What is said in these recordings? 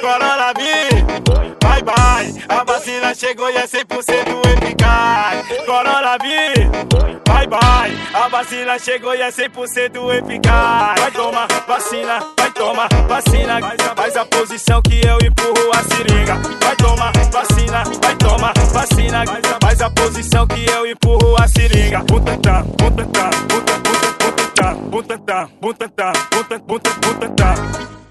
Coronavírus, bye bye. A vacina chegou e é 100% eficaz. Coronavírus, bye bye. A vacina chegou e é 100% eficaz. Vai tomar vacina, vai tomar vacina. Faz a posição que eu empurro a seringa. Vai tomar vacina, vai tomar vacina. Faz a posição que eu empurro a seringa. Puta tá, puta tá, puta, puta, puta tá, puta tá, puta tá, puta, puta, puta tá.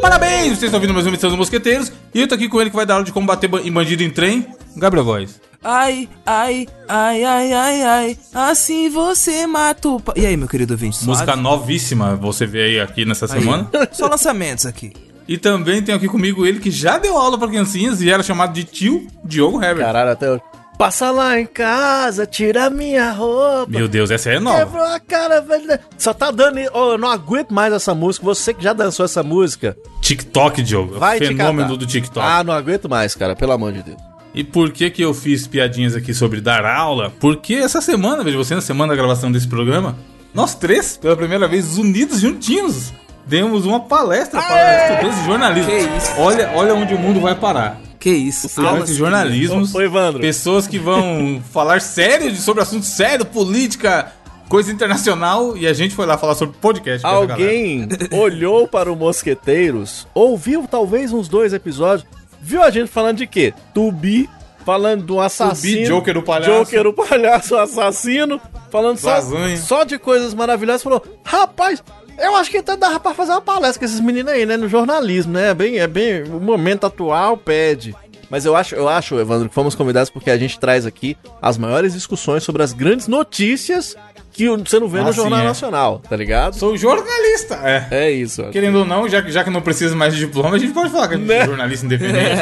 Parabéns! Vocês estão ouvindo mais uma edição dos Mosqueteiros. E eu tô aqui com ele que vai dar aula de como bater ba- em bandido em trem, Gabriel Góes. Ai, ai, ai, ai, ai, ai, assim você mata o... pa- E aí, meu querido ouvinte, suave? Música novíssima, você vê aí aqui nessa Aí. semana. Só lançamentos aqui. E também tenho aqui comigo ele que já deu aula pra criancinhas e era chamado de tio Diogo Herbert. Caralho, até hoje. Passa lá em casa, tira minha roupa. Meu Deus, essa é nova. Quebrou a cara, velho. Só tá dando. Oh, eu não aguento mais essa música. Você que já dançou essa música, TikTok, Diogo. vai Fenômeno do TikTok. Ah, não aguento mais, cara. Pelo amor de Deus. E por que que eu fiz piadinhas aqui sobre dar aula? Porque essa semana, veja você, na semana da gravação desse programa, nós três, pela primeira vez, unidos juntinhos, demos uma palestra para estudantes de jornalismo. Que isso? Olha, olha onde o mundo vai parar. Que isso? Estudantes de jornalismo, Ô, ô, Evandro. pessoas que vão falar sério sobre assuntos sérios, política, coisa internacional, e a gente foi lá falar sobre podcast. Alguém olhou para o Mosqueteiros, ouviu talvez uns dois episódios, viu a gente falando de quê? Tubi, falando do assassino. Joker o palhaço. Joker o palhaço, assassino, falando só, só de coisas maravilhosas. Falou, rapaz, eu acho que até dava pra fazer uma palestra com esses meninos aí, né? No jornalismo, né? É bem, é bem, o momento atual pede. Mas eu acho, eu acho, Evandro, que fomos convidados porque a gente traz aqui as maiores discussões sobre as grandes notícias que você não vê Ah, no sim, Jornal é. Nacional, tá ligado? Sou jornalista, é. É isso. ó. Querendo ou não, já, que- já que não precisa mais de diploma, a gente pode falar que a gente é jornalista independente.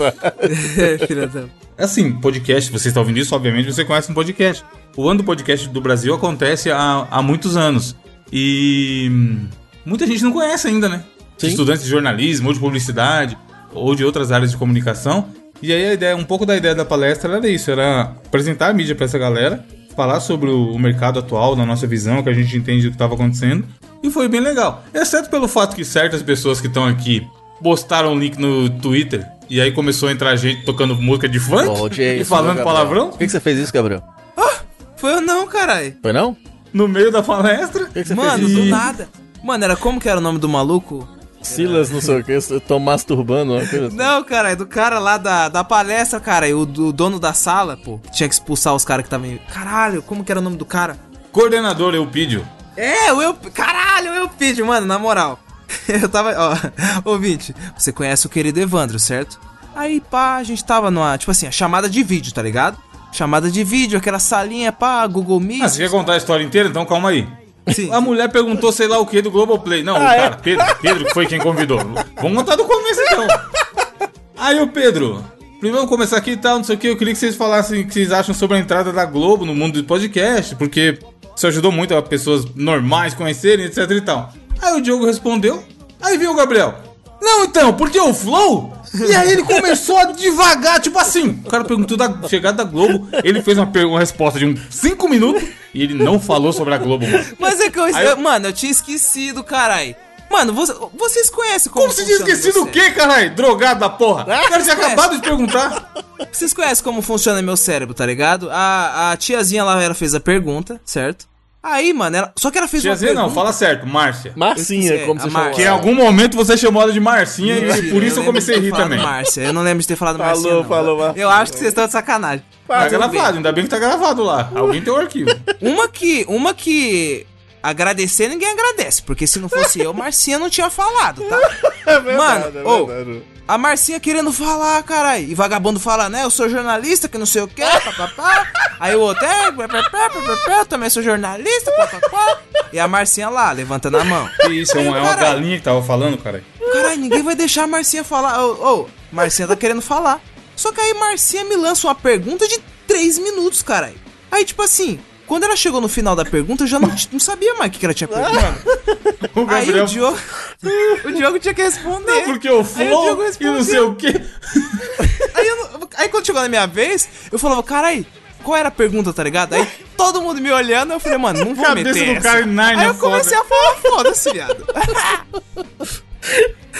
Filha da... Assim, podcast, você está ouvindo isso, obviamente você conhece um podcast. O ano do podcast do Brasil acontece há, há muitos anos. E hum, muita gente não conhece ainda, né? Sim. Estudantes de jornalismo, ou de publicidade, ou de outras áreas de comunicação. E aí a ideia, um pouco da ideia da palestra era isso, era apresentar a mídia para essa galera, falar sobre o, mercado atual, na nossa visão, que a gente entende do que estava acontecendo. E foi bem legal. Exceto pelo fato que certas pessoas que estão aqui postaram um link no Twitter e aí começou a entrar gente tocando música de funk Jason, e falando palavrão Por que, que você fez isso, Gabriel? Foi eu não, caralho. Foi não? No meio da palestra. Que, que você Mano, fez do nada. Mano, era como que era o nome do maluco? Silas, não sei o que, eu tô masturbando. Uma coisa assim. Não, cara, do cara lá da, da palestra, cara, e o do dono da sala, pô, tinha que expulsar os caras que estavam. em- Caralho, como que era o nome do cara? Coordenador Eupídio. É, o eu. Caralho, o Eupídio, mano, na moral. Eu tava. Ó, ouvinte, você conhece o querido Evandro, certo? Aí, pá, a gente tava numa. Tipo assim, a chamada de vídeo, tá ligado? Chamada de vídeo, aquela salinha, pá, Google Meet. Ah, você quer contar a história inteira? Então calma aí. Sim. A mulher perguntou sei lá o que do Globoplay. Não, o Ah, é? cara, Pedro, Pedro que foi quem convidou. Vamos contar do começo então. Aí o Pedro, primeiro vamos começar aqui e tal, não sei o que. Eu queria que vocês falassem o que vocês acham sobre a entrada da Globo no mundo do podcast, porque isso ajudou muito a pessoas normais conhecerem, etc e tal. Aí o Diogo respondeu, aí veio o Gabriel. Não, então, porque o Flow? E aí ele começou a devagar, tipo assim. O cara perguntou da chegada da Globo, ele fez uma, uma resposta de uns 5 minutos e ele não falou sobre a Globo, mano. Mas é que eu. Eu- Mano, eu tinha esquecido, carai. Mano, você- vocês conhecem como. Como você tinha esquecido o quê, caralho? Drogado da porra? O cara tinha acabado de perguntar. Vocês conhecem como funciona meu cérebro, tá ligado? A, a tiazinha lá, ela fez a pergunta, certo? Aí, mano, ela, só que ela fez Tiazinha, uma não, pergunta... fala certo, Márcia. Marcinha, esqueci, como você Mar- chamou. Que em algum momento você chamou ela de Marcinha e por isso eu lembro comecei a rir também. Márcia, eu não lembro de ter falado Falou, Marcinha, não. falou, Mar- Eu acho que vocês estão de sacanagem. Tá gravado, ainda bem que tá gravado lá. Alguém tem o arquivo. Uma que, uma que agradecer ninguém agradece, porque se não fosse eu, Marcinha não tinha falado, tá? É verdade, Mano, é ô, verdade. A Marcinha querendo falar, caralho. E vagabundo fala, né? Eu sou jornalista, que não sei o que, papapá. Aí o outro, é, pá, pá, pá, eu também sou jornalista, papapá. E a Marcinha lá, levantando a mão. Que isso, é uma, é uma galinha que tava falando, cara. Caralho, ninguém vai deixar a Marcinha falar. Ô, ô, Marcinha tá querendo falar. Só que aí Marcinha me lança uma pergunta de 3 minutos, caralho. Aí, tipo assim, quando ela chegou no final da pergunta, eu já não, não sabia mais o que, que ela tinha perguntado. O Aí Gabriel. o Diogo. O Diogo tinha que responder. Porque o Aí o Flow e não sei o quê. Aí, eu não- aí quando chegou na minha vez, eu falava, carai, qual era a pergunta, tá ligado? Aí todo mundo me olhando, eu falei, mano, não vou Cabeça meter do essa. cara Narnia Aí eu é foda. comecei a falar, foda-se, viado.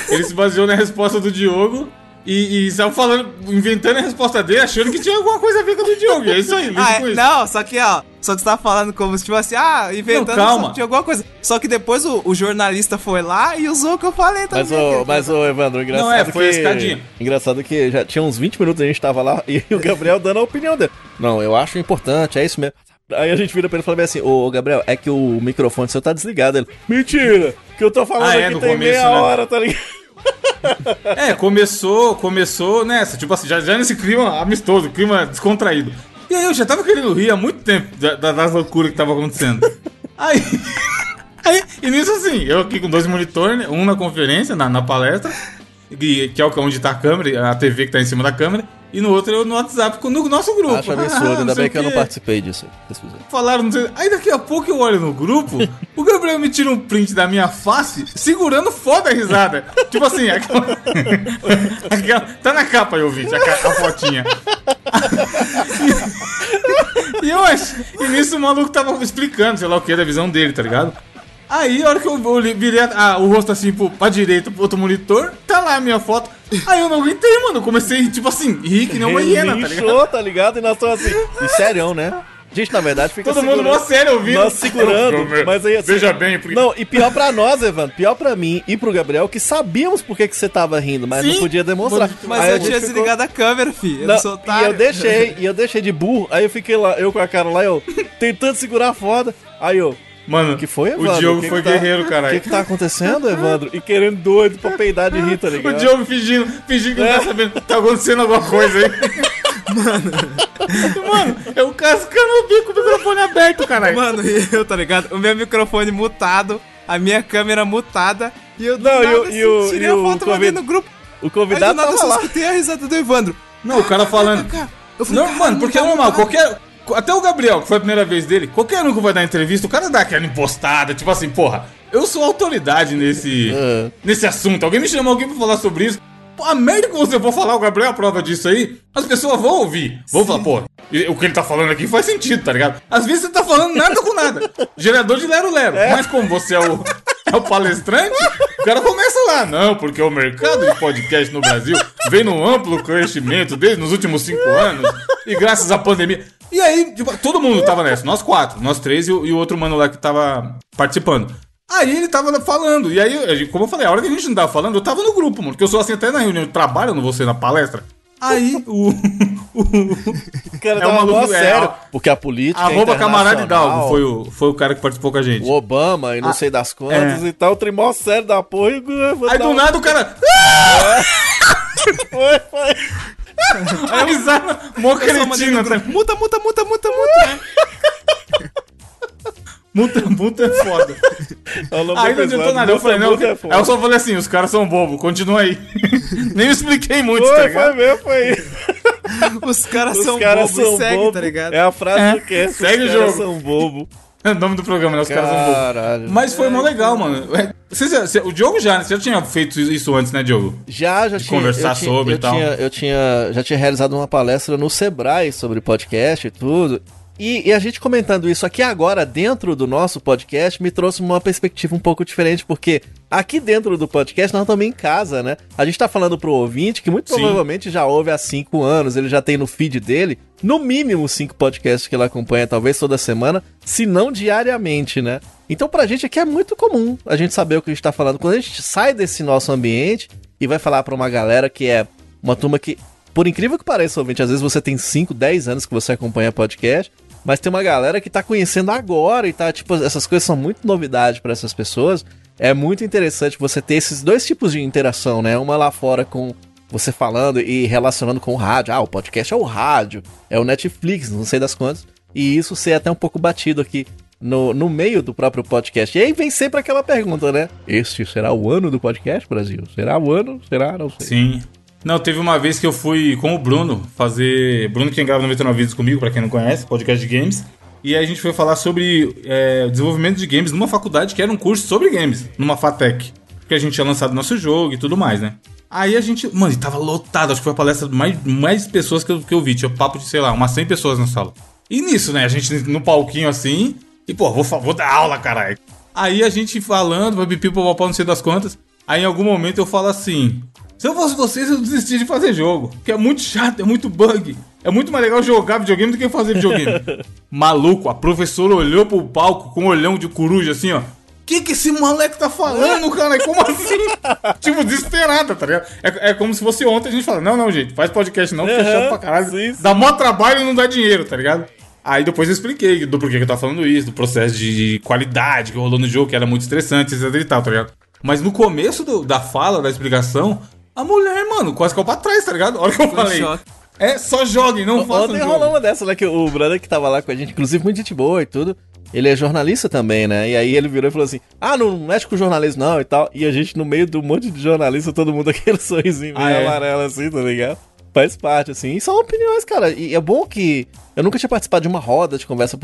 Ele se baseou na resposta do Diogo e, e saiu falando, inventando a resposta dele, achando que tinha alguma coisa a ver com do Diogo. É isso aí, Ah, com isso. não, só que, ó, só que você tá falando como se tipo assim, ah, inventando Não, calma. só de alguma coisa. Só que depois o, o jornalista foi lá e usou o que eu falei também. Mas, o, mas o Evandro, engraçado Não, é, foi a que... escadinha. Engraçado que já tinha uns 20 minutos a gente tava lá e o Gabriel dando a opinião dele. Não, eu acho importante, é isso mesmo. Aí a gente vira pra ele e fala bem assim, ô Gabriel, é que o microfone seu tá desligado. Ele, mentira, que eu tô falando Ah, é, aqui no tem começo, meia né? hora, tá ligado? É, começou, começou nessa, tipo assim, já, já nesse clima amistoso, clima descontraído. E aí eu já tava querendo rir há muito tempo da- da- das loucuras que tava acontecendo. Aí, aí, e nisso assim, eu aqui com dois monitores, né, um na conferência, na, na palestra, que, que é que- onde tá a câmera, a TV que tá em cima da câmera, e no outro eu no WhatsApp com- no nosso grupo. Acho absurdo, ainda bem que eu não participei disso. Falaram, não sei. Aí daqui a pouco eu olho no grupo, o Gabriel me tira um print da minha face segurando foda a risada. tipo assim, aquela. aquela- tá na capa aí, ouvinte, a, a fotinha. e eu acho. E nisso o maluco tava explicando, sei lá o que, da visão dele, tá ligado? Aí, a hora que eu virei a- o rosto assim pro, pra direita pro outro monitor, tá lá a minha foto. Aí eu não aguentei, mano. Eu comecei, tipo assim, rir que nem uma hiena, tá ligado? Tá ligado? E nós estamos assim. E sério, né? Gente, na verdade, fica Todo mundo mó sério ouvindo. Nós segurando, mas aí assim, Veja bem, porque... Não, e pior pra nós, Evandro, pior pra mim e pro Gabriel, que sabíamos por que, que você tava rindo, mas não Sim, podia demonstrar. Mas Aí a eu tinha ficou- desligado a câmera, filho. Eu Não, não sou e otário. eu deixei, e eu deixei de burro, aí eu fiquei lá, eu com a cara lá, eu tentando segurar foda. Aí eu, Mano, que foi, Evandro? o Diogo que foi que tá- guerreiro, O caralho. que que tá acontecendo, Evandro? E querendo doido pra peidar de rir, tá O ligado? Diogo fingindo, fingindo que não É. tá sabendo. Tá acontecendo alguma coisa aí. Mano. Mano, é o cascando o bico com o microfone aberto, caralho. Mano, e eu, tá ligado? O meu microfone mutado, a minha câmera mutada. E eu Não, e nada, o- e o- tirei e a o foto mandei convid- no grupo. O Aí do convidado nada eu tava só lá. escutei a risada do Evandro. Não, o cara falando. Eu falei, Não, mano, porque é tá normal, qualquer. Até o Gabriel, que foi a primeira vez dele, qualquer um que vai dar entrevista, o cara dá aquela impostada, tipo assim, porra, eu sou autoridade nesse, É. nesse assunto. Alguém me chamou alguém pra falar sobre isso. Pô, a merda que você for falar, o Gabriel é a prova disso aí, as pessoas vão ouvir. Vão falar, pô, o que ele tá falando aqui faz sentido, tá ligado? Às vezes você tá falando nada com nada. Gerador de lero-lero. Mas como você é o, é o palestrante, o cara começa lá. Não, porque o mercado de podcast no Brasil vem num amplo crescimento desde nos últimos cinco anos. E graças à pandemia. E aí, tipo, todo mundo tava nessa. Nós quatro, nós três e o, e o outro mano lá que tava participando. Aí ele tava falando. E aí, como eu falei, a hora que a gente não tava falando, eu tava no grupo, mano. Porque eu sou assim até na reunião de trabalho, eu não vou ser na palestra. Aí o. o O cara É maluco- mó é, sério. Porque a política. arroba é camarada Hidalgo foi o, foi o cara que participou com a gente. O Obama e não sei das quantas é. e tal. O trem mó sério da porra. e Aí do um- nada o cara. Foi, foi. A risada mó cretina. tá? grupo, Muta, muta, muta, muta, muta. Multa, multa é foda. É Aí não adiantou nada. Eu falei, não. É Aí foda. eu só falei assim: os caras são bobos, continua aí. Nem expliquei muito, tá Foi, ligado? foi mesmo, foi isso. Os caras Os são caras bobos são segue, bobos. tá ligado? É a frase É. do cast. Segue os o caras jogo. são bobo. O nome do programa, né? Os caras são bobos. Caralho. Mas foi mó legal, mano. É, você você- o Diogo já, né? Você já tinha feito isso antes, né, Diogo? Já, já tinha. conversar tinha- sobre e tal. Tinha, eu tinha, já tinha realizado uma palestra no Sebrae sobre podcast e tudo. E, e a gente comentando isso aqui agora, dentro do nosso podcast, me trouxe uma perspectiva um pouco diferente, porque aqui dentro do podcast nós estamos em casa, né? A gente tá falando pro ouvinte que muito Sim. provavelmente já ouve há cinco anos, ele já tem no feed dele, no mínimo cinco podcasts que ele acompanha, talvez toda semana, se não diariamente, né? Então pra gente aqui é muito comum a gente saber o que a gente tá falando. Quando a gente sai desse nosso ambiente e vai falar pra uma galera que é uma turma que, por incrível que pareça, ouvinte, às vezes você tem 5, 10 anos que você acompanha podcast, mas tem uma galera que tá conhecendo agora e tá, tipo, essas coisas são muito novidade pra essas pessoas. É muito interessante você ter esses dois tipos de interação, né? Uma lá fora com você falando e relacionando com o rádio. Ah, o podcast é o rádio, é o Netflix, não sei das quantas. E isso ser até um pouco batido aqui no, no meio do próprio podcast. E aí vem sempre aquela pergunta, né? Este será o ano do podcast, Brasil? Será o ano? Será? Não sei. Sim. Não, teve uma vez que eu fui com o Bruno fazer. Bruno que grava 99 vídeos comigo, pra quem não conhece, podcast de games. E aí a gente foi falar sobre é, desenvolvimento de games numa faculdade que era um curso sobre games, numa FATEC. Porque a gente tinha lançado nosso jogo e tudo mais, né? Aí a gente. Mano, e tava lotado, acho que foi a palestra de mais, mais pessoas que eu, que eu vi. Tinha papo de, sei lá, umas 100 pessoas na sala. E nisso, né? A gente no palquinho assim. E, pô, vou, vou dar aula, caralho. Aí a gente falando, pipi, não sei das quantas. Aí em algum momento eu falo assim: Se eu fosse vocês, eu desistia de fazer jogo. Que é muito chato, é muito bug. É muito mais legal jogar videogame do que fazer videogame. Maluco, a professora olhou pro palco com um olhão de coruja assim, ó. Que que esse moleque tá falando, cara? Como assim? tipo, desesperada, tá ligado? É, é como se fosse ontem a gente fala, não, não, gente, faz podcast não, porque é chato pra caralho. sim. Dá mó trabalho e não dá dinheiro, tá ligado? Aí depois eu expliquei do porquê que eu tava falando isso, do processo de qualidade que rolou no jogo, que era muito estressante, etc e tal, tá ligado? Mas no começo do- da fala, da explicação, a mulher, mano, quase caiu pra trás, tá ligado? A hora que eu falei. É, só joguem, não façam Ontem jogo. rolou uma dessa, né? Que o brother que tava lá com a gente, inclusive muito gente boa e tudo, ele é jornalista também, né? E aí ele virou e falou assim: Ah, não mexe com jornalismo não e tal. E a gente, no meio do monte de jornalista, todo mundo aquele sorrisinho meio Ah, é? amarelo assim, tá ligado? Faz parte, assim. E são opiniões, cara. E é bom que. Eu nunca tinha participado de uma roda de conversa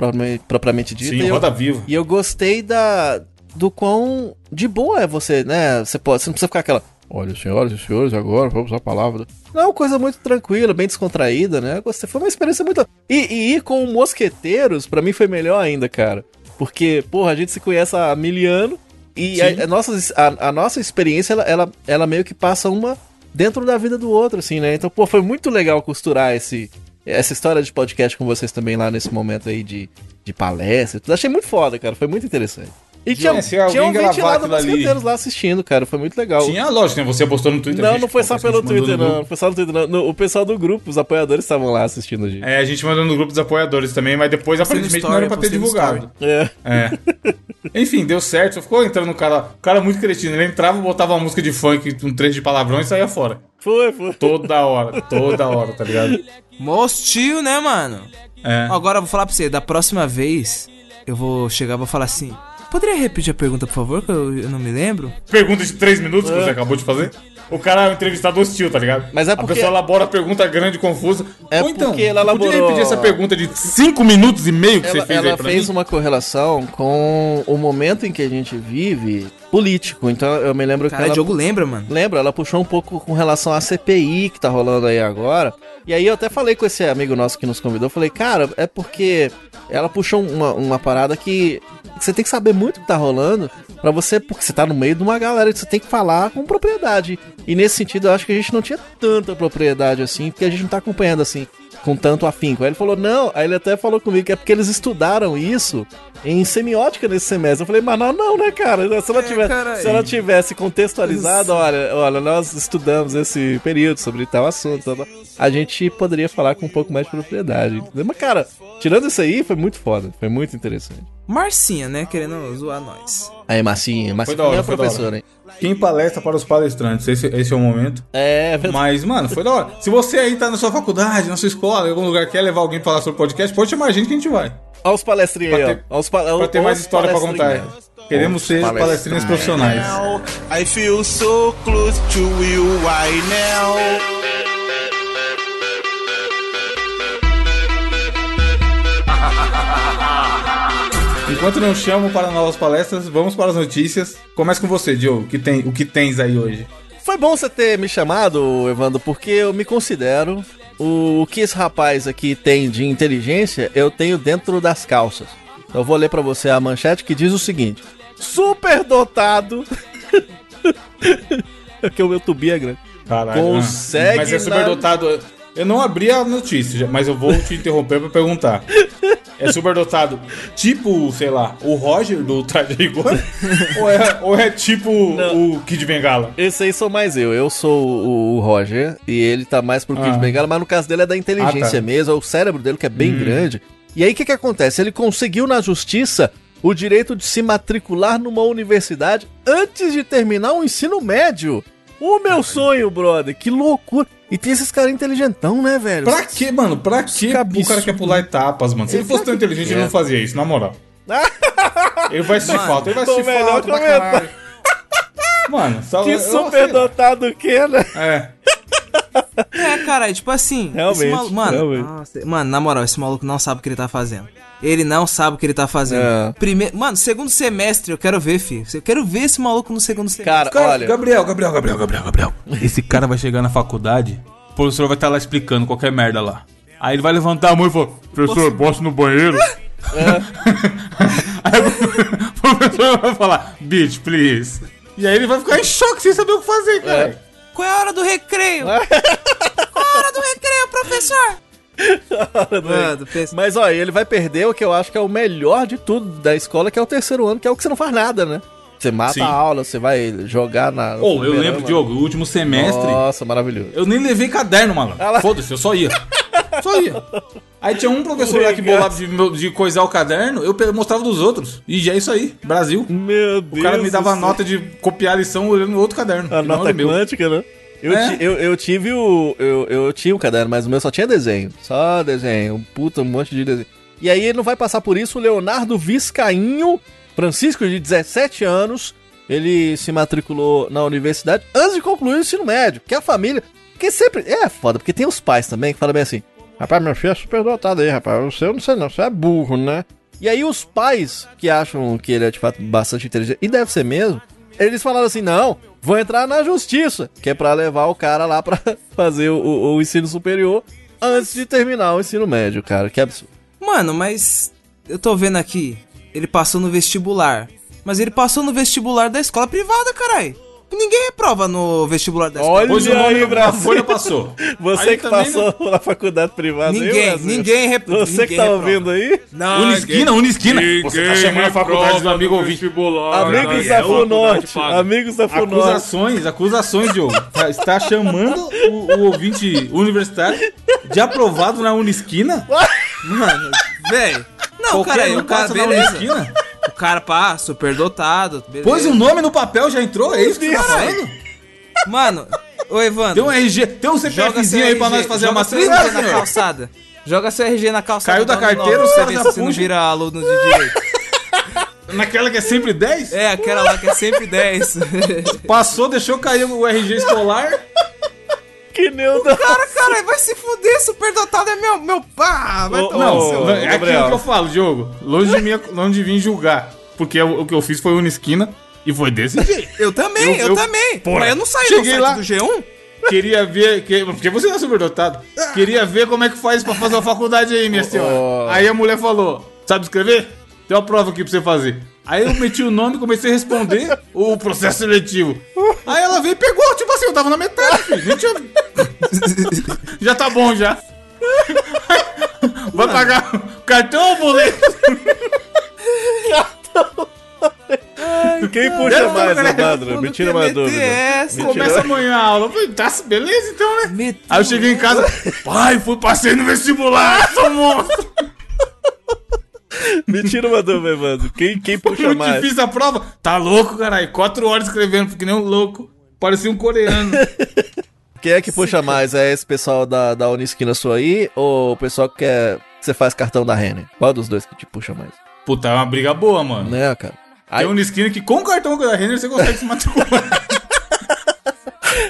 propriamente, dita. Sim, eu- roda viva. E eu gostei da do quão de boa é você, né? Você pode, você não precisa ficar aquela, olha, senhoras e senhores, agora vamos à palavra. Não, é coisa muito tranquila, bem descontraída, né? Gostei, foi uma experiência muito. E, e ir com mosqueteiros, pra mim foi melhor ainda, cara. Porque, porra, a gente se conhece há mil anos e a, a nossa, a, a nossa experiência, ela, ela, ela meio que passa uma dentro da vida do outro, assim, né? Então, pô, foi muito legal costurar esse, essa história de podcast com vocês também lá nesse momento aí de, de palestra. Achei muito foda, cara. Foi muito interessante. E tinha, É, alguém tinha um ventilado mosqueteiros lá assistindo, cara. Foi muito legal. Tinha, lógico, né? Você postou no Twitter. Não, gente- não foi só pelo Twitter, não. Não foi só no Twitter, não. No- o pessoal do grupo, os apoiadores estavam lá assistindo a gente. É, a gente mandou no grupo dos apoiadores também, mas depois aparentemente não era pra ter divulgado. É. É. Enfim, deu certo. Só ficou entrando no cara. O cara muito cretino. Ele entrava, botava uma música de funk, um trecho de palavrão e saía fora. Foi, foi. Toda hora, toda hora, tá ligado? Mó hostil, né, mano? É. Agora eu vou falar pra você, da próxima vez, eu vou chegar e vou falar assim. Poderia repetir a pergunta, por favor, que eu, eu não me lembro? Pergunta de três minutos que você acabou de fazer. O cara é um entrevistado hostil, tá ligado? Mas é A porque- pessoa elabora a pergunta grande, confusa. É Ou então, porque ela Podia elaborou- repetir essa pergunta de cinco minutos e meio que Ela, você fez ela aí pra fez mim? uma correlação com o momento em que a gente vive político. Então eu me lembro Cara, que ela Diogo lembra, mano. Lembra? Ela puxou um pouco com relação à CPI que tá rolando aí agora. E aí eu até falei com esse amigo nosso que nos convidou, falei, cara, é porque ela puxou uma, uma parada que você tem que saber muito o que tá rolando pra você, porque você tá no meio de uma galera que você tem que falar com propriedade. E nesse sentido eu acho que a gente não tinha tanta propriedade assim, porque a gente não tá acompanhando assim com tanto afinco. Aí ele falou, não, aí ele até falou comigo que é porque eles estudaram isso em semiótica nesse semestre. Eu falei, mas não, não, né, cara? Se ela, É, tiver, caralho. se ela tivesse contextualizado, olha, olha, nós estudamos esse período sobre tal assunto, tal, tal, a gente poderia falar com um pouco mais de propriedade. entendeu? Mas, cara, tirando isso aí, foi muito foda, foi muito interessante. Marcinha, né? Querendo zoar nós. Aí, Marcinha, Marcinha é a foi da hora. professora, hein? Quem palestra para os palestrantes? Esse, esse é o momento. É, verdade. Mas, mano, foi da hora. Se você aí tá na sua faculdade, na sua escola, em algum lugar quer levar alguém pra falar sobre podcast, pode chamar a gente que a gente vai. Olha os palestrinhos aí, Pra ó. os pa- Pra ter mais história pra contar. Queremos ser palestrinhos. palestrinhas profissionais. I feel so close to you right now. Enquanto não chamo para novas palestras, vamos para as notícias. Começa com você, Diogo. Que tem, o que tens aí hoje? Foi bom você ter me chamado, Evandro, porque eu me considero o, o que esse rapaz aqui tem de inteligência, eu tenho dentro das calças. Então eu vou ler pra você a manchete que diz o seguinte: Superdotado. É que o meu tubi é grande. Caralho. Consegue ah. Mas é na- superdotado. Eu não abri a notícia, mas eu vou te interromper pra perguntar. É superdotado tipo, sei lá, o Roger do Traje Rigor? ou, é, ou é tipo o Kid Bengala? Esse aí sou mais eu. Eu sou o, o Roger e ele tá mais pro Kid Ah. Bengala, mas no caso dele é da inteligência Ah, tá. mesmo, é o cérebro dele que é bem grande. E aí o que, que acontece? Ele conseguiu na justiça o direito de se matricular numa universidade antes de terminar o ensino médio. O meu sonho, brother, que loucura. E tem esses caras inteligentão, né, velho? Pra quê, mano? Pra quê Que o cara quer pular etapas, mano? Se ele fosse tão inteligente, ele não fazia isso, na moral. Ele vai se falta, ele vai se falta pra caralho. Mano, só Que superdotado que, né? É. É, cara, tipo assim. Realmente, esse malu- Mano, realmente. nossa, mano, na moral, esse maluco não sabe o que ele tá fazendo. Ele não sabe o que ele tá fazendo. É. Primeiro, mano, segundo semestre eu quero ver, filho. Eu quero ver esse maluco no segundo semestre. Cara, Cara, olha. Gabriel, Gabriel, Gabriel, Gabriel, Gabriel. Esse cara vai chegar na faculdade, o professor vai estar lá explicando qualquer merda lá. Aí ele vai levantar a mão e fala, professor, posso ir no banheiro? aí o professor vai falar, bitch, please. E aí ele vai ficar em choque sem saber o que fazer, cara. Qual é a hora do recreio? Qual é a hora do recreio, professor? Mano, pensa- Mas ó, ele vai perder o que eu acho que é o melhor de tudo da escola, que é o terceiro ano, que é o que você não faz nada, né? Você mata Sim. a aula, você vai jogar na. Ou eu fliperama. lembro, Diogo, o último semestre, Nossa, maravilhoso. eu nem levei caderno, malandro. Ah. Foda-se, eu só ia. Só ia. Aí tinha um professor lá que bolava de, de coisar o caderno, eu mostrava dos outros. E já é isso aí, Brasil. Meu Deus. O cara me dava nota de copiar a lição olhando no outro caderno. A nota o meu. quântica, né? Eu, É. ti- eu, eu tive o. Eu, eu tinha um caderno, mas o meu só tinha desenho. Só desenho. Um puta um monte de desenho. E aí ele não vai passar por isso, o Leonardo Viscainho, Francisco, de 17 anos. Ele se matriculou na universidade antes de concluir o ensino médio. Que a família. Porque sempre. É foda, porque tem os pais também que falam bem assim: Rapaz, meu filho é super dotado aí, rapaz. Você eu não sei não, você é burro, né? E aí os pais que acham que ele é de fato bastante inteligente, e deve ser mesmo, eles falaram assim: não, vou entrar na justiça, que é pra levar o cara lá pra fazer o, o- o ensino superior antes de terminar o ensino médio, cara. Que absurdo. Mano, mas eu tô vendo aqui, ele passou no vestibular. Mas ele passou no vestibular da escola privada, carai. Ninguém reprova no vestibular da escola. Olha Pôs o nome aí, Brasil. folha, passou. Você Aí que passou na faculdade privada, Ninguém, Brasil? ninguém rep- Você que ninguém tá reprova. ouvindo aí? Não, Unisquina, Unisquina. Você tá chamando a faculdade do amigo ouvinte. Amigos da FUNORTE. Amigos da FUNORTE. Acusações, acusações, Diogo. Tá- Está chamando o, o ouvinte universitário de aprovado na Unisquina? Mano, velho. Não, Qualquer cara, aí, o cara, passa na beleza. Unisquina? O cara, pá, superdotado. beleza. Pôs o nome no papel, já entrou? É isso que você tá falando? Mano, ô Evandro. Tem um RG, tem um CPFzinho aí pra nós fazer a matrícula, RG na calçada. Joga seu RG na calçada. Caiu da um carteira, caras ver já se você não vira aluno de direito. Naquela que é sempre 10? É, aquela lá que é sempre 10. Passou, deixou cair o RG escolar. Que neuda. cara, cara, vai se fuder, superdotado é meu, meu pá. Vai Ô, tomar Não, seu. é aquilo Gabriel. que eu falo, Diogo. Longe de, mim, longe de vir julgar. Porque o, o que eu fiz foi Unisquina e foi desse jeito. Eu também, Eu- eu, eu- também. Porra, Mas eu não saí cheguei lá. do G1. Queria ver. Que, porque você não é superdotado. Queria ver como é que faz pra fazer uma faculdade aí, minha senhora. Aí a mulher falou: Sabe escrever? Tem uma prova aqui pra você fazer. Aí eu meti o nome e comecei a responder o processo seletivo. Aí ela veio e pegou, tipo assim, eu tava na metade, filho. Nem tinha... já tá bom já. Vai pagar o cartão ou boleto? Quem puxa mais, né? Evandro? Me tira Meter dúvida. essa. Me tira- Começa amanhã a aula. Eu falei, tá, beleza então, né? Meteu Aí eu cheguei em casa, pai, fui passei no vestibular, sou monstro. Me tira uma dúvida, Evandro. Quem, quem puxa Muito mais? difícil a prova. Tá louco, caralho. Quatro horas escrevendo, porque nem um louco. Parecia um coreano. Quem é que puxa mais? É esse pessoal da, da Unisquina sua aí ou o pessoal que quer que você faz cartão da Renner? Qual dos dois que te puxa mais? Puta, é uma briga boa, mano. Né, cara? Aí, Tem um esquina que com o cartão da Renner você consegue se matricular.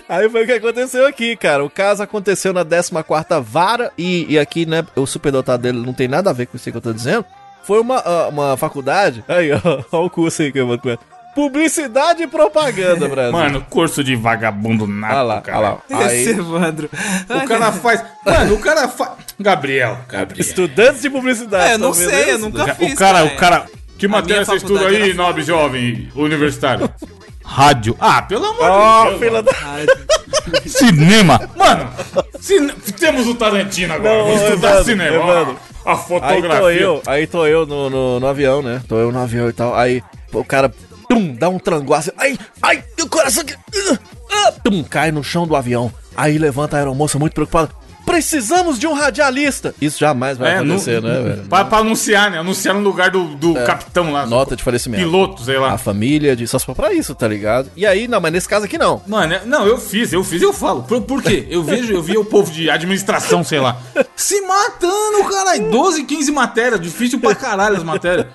aí foi o que aconteceu aqui, cara. O caso aconteceu na 14ª Vara e, e aqui, né, o superdotado dele não tem nada a ver com isso que eu tô dizendo. Foi uma, ah, uma faculdade... Aí, ó, ó o curso aí que eu vou Publicidade e propaganda, Brasil. Mano, curso de vagabundo nato, olha lá, cara. olha lá. Aí, Esse Evandro. O cara faz. Mano, o cara faz. Gabriel, Gabriel. estudantes de publicidade. É, eu não vendo sei, eu isso? nunca fiz. o cara, cara. o cara. Que matéria você estuda aí, nobre jovem universitário? Rádio. Ah, pelo amor Ó, de Deus. fila da... Ah, Cinema. Mano, cine- temos o Tarantino agora. Não, Vamos estudar Evandro, cinema. Evandro. A Aí fotografia. tô eu, aí tô eu no, no, no avião, né? Tô eu no avião e tal. Aí o cara tum, dá um tranguaço. Ai, ai, meu coração que. ah, tum, cai no chão do avião. Aí levanta a aeromoça muito preocupada. Precisamos de um radialista. Isso jamais vai É, acontecer, não- né, velho? Pra, pra anunciar, né? Anunciar no lugar do, do capitão lá. Nota de falecimento. Piloto, sei lá. A família de. Só se for pra isso, tá ligado? E aí, não, mas nesse caso aqui não. Mano, é- não, eu fiz, eu fiz, eu falo. Por, por quê? Eu vejo, eu vi o povo de administração, sei lá, se matando, caralho. 12, 15 matérias, difícil pra caralho as matérias.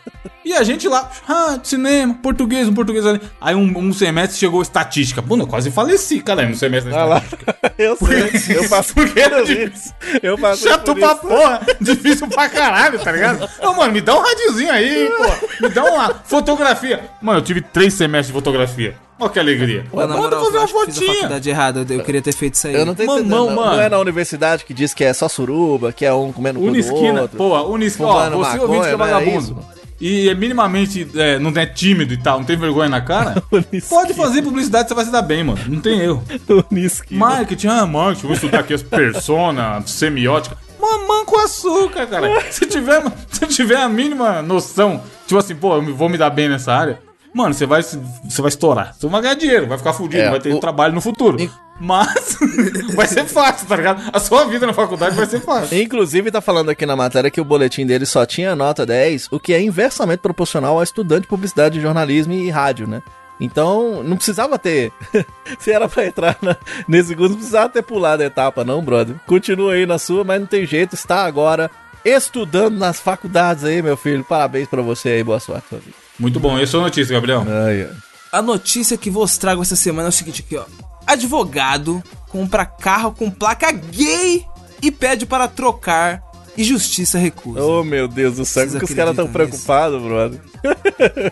E a gente lá, ah, cinema, português, um português ali. Aí um, um semestre chegou estatística. Pô, eu quase faleci, cara, no semestre da Ah lá. estatística. Eu sei, eu faço Porque era por isso. Eu faço Chato por pra isso. porra, difícil pra caralho, tá ligado? Ô, mano, me dá um radiozinho aí, pô. Me dá uma fotografia. Mano, eu tive três semestres de fotografia. Olha que alegria. Pô, na Manda moral, fazer eu uma fotinha. faculdade errada. Eu, queria ter feito isso aí. Eu não tô Mamão, entendendo. mano. Não é na universidade que diz que é só suruba, que é um comendo o cu do Unisquina, outro. pô, Unisquina, ó, você maconha, ouvinte que é é vagabundo. E é minimamente é, não é tímido e tal, não tem vergonha na cara, pode fazer publicidade, você vai se dar bem, mano. Não tem erro. Marketing, ah, marketing, vou estudar aqui as persona, semiótica. Mamão com açúcar, cara. Se tiver, se tiver a mínima noção, tipo assim, pô, eu vou me dar bem nessa área, mano, você vai, se- você vai estourar. Você vai ganhar dinheiro, vai ficar fudido, É, vai ter o- trabalho no futuro. Mas vai ser fácil, tá ligado? A sua vida na faculdade vai ser fácil. Inclusive, tá falando aqui na matéria que o boletim dele só tinha nota 10, o que é inversamente proporcional ao estudante de publicidade, jornalismo e rádio, né? Então, não precisava ter. Se era pra entrar na- nesse curso, não precisava ter pulado a etapa, não, brother. Continua aí na sua, mas não tem jeito, está agora estudando nas faculdades aí, meu filho. Parabéns pra você aí, boa sorte. sua vida. Muito bom, essa é a notícia, Gabriel. Ai, ai. A notícia que vos trago essa semana é o seguinte aqui, ó. Advogado compra carro com placa gay e pede para trocar e justiça recusa. Oh, meu Deus do céu, que os caras tão preocupados, brother.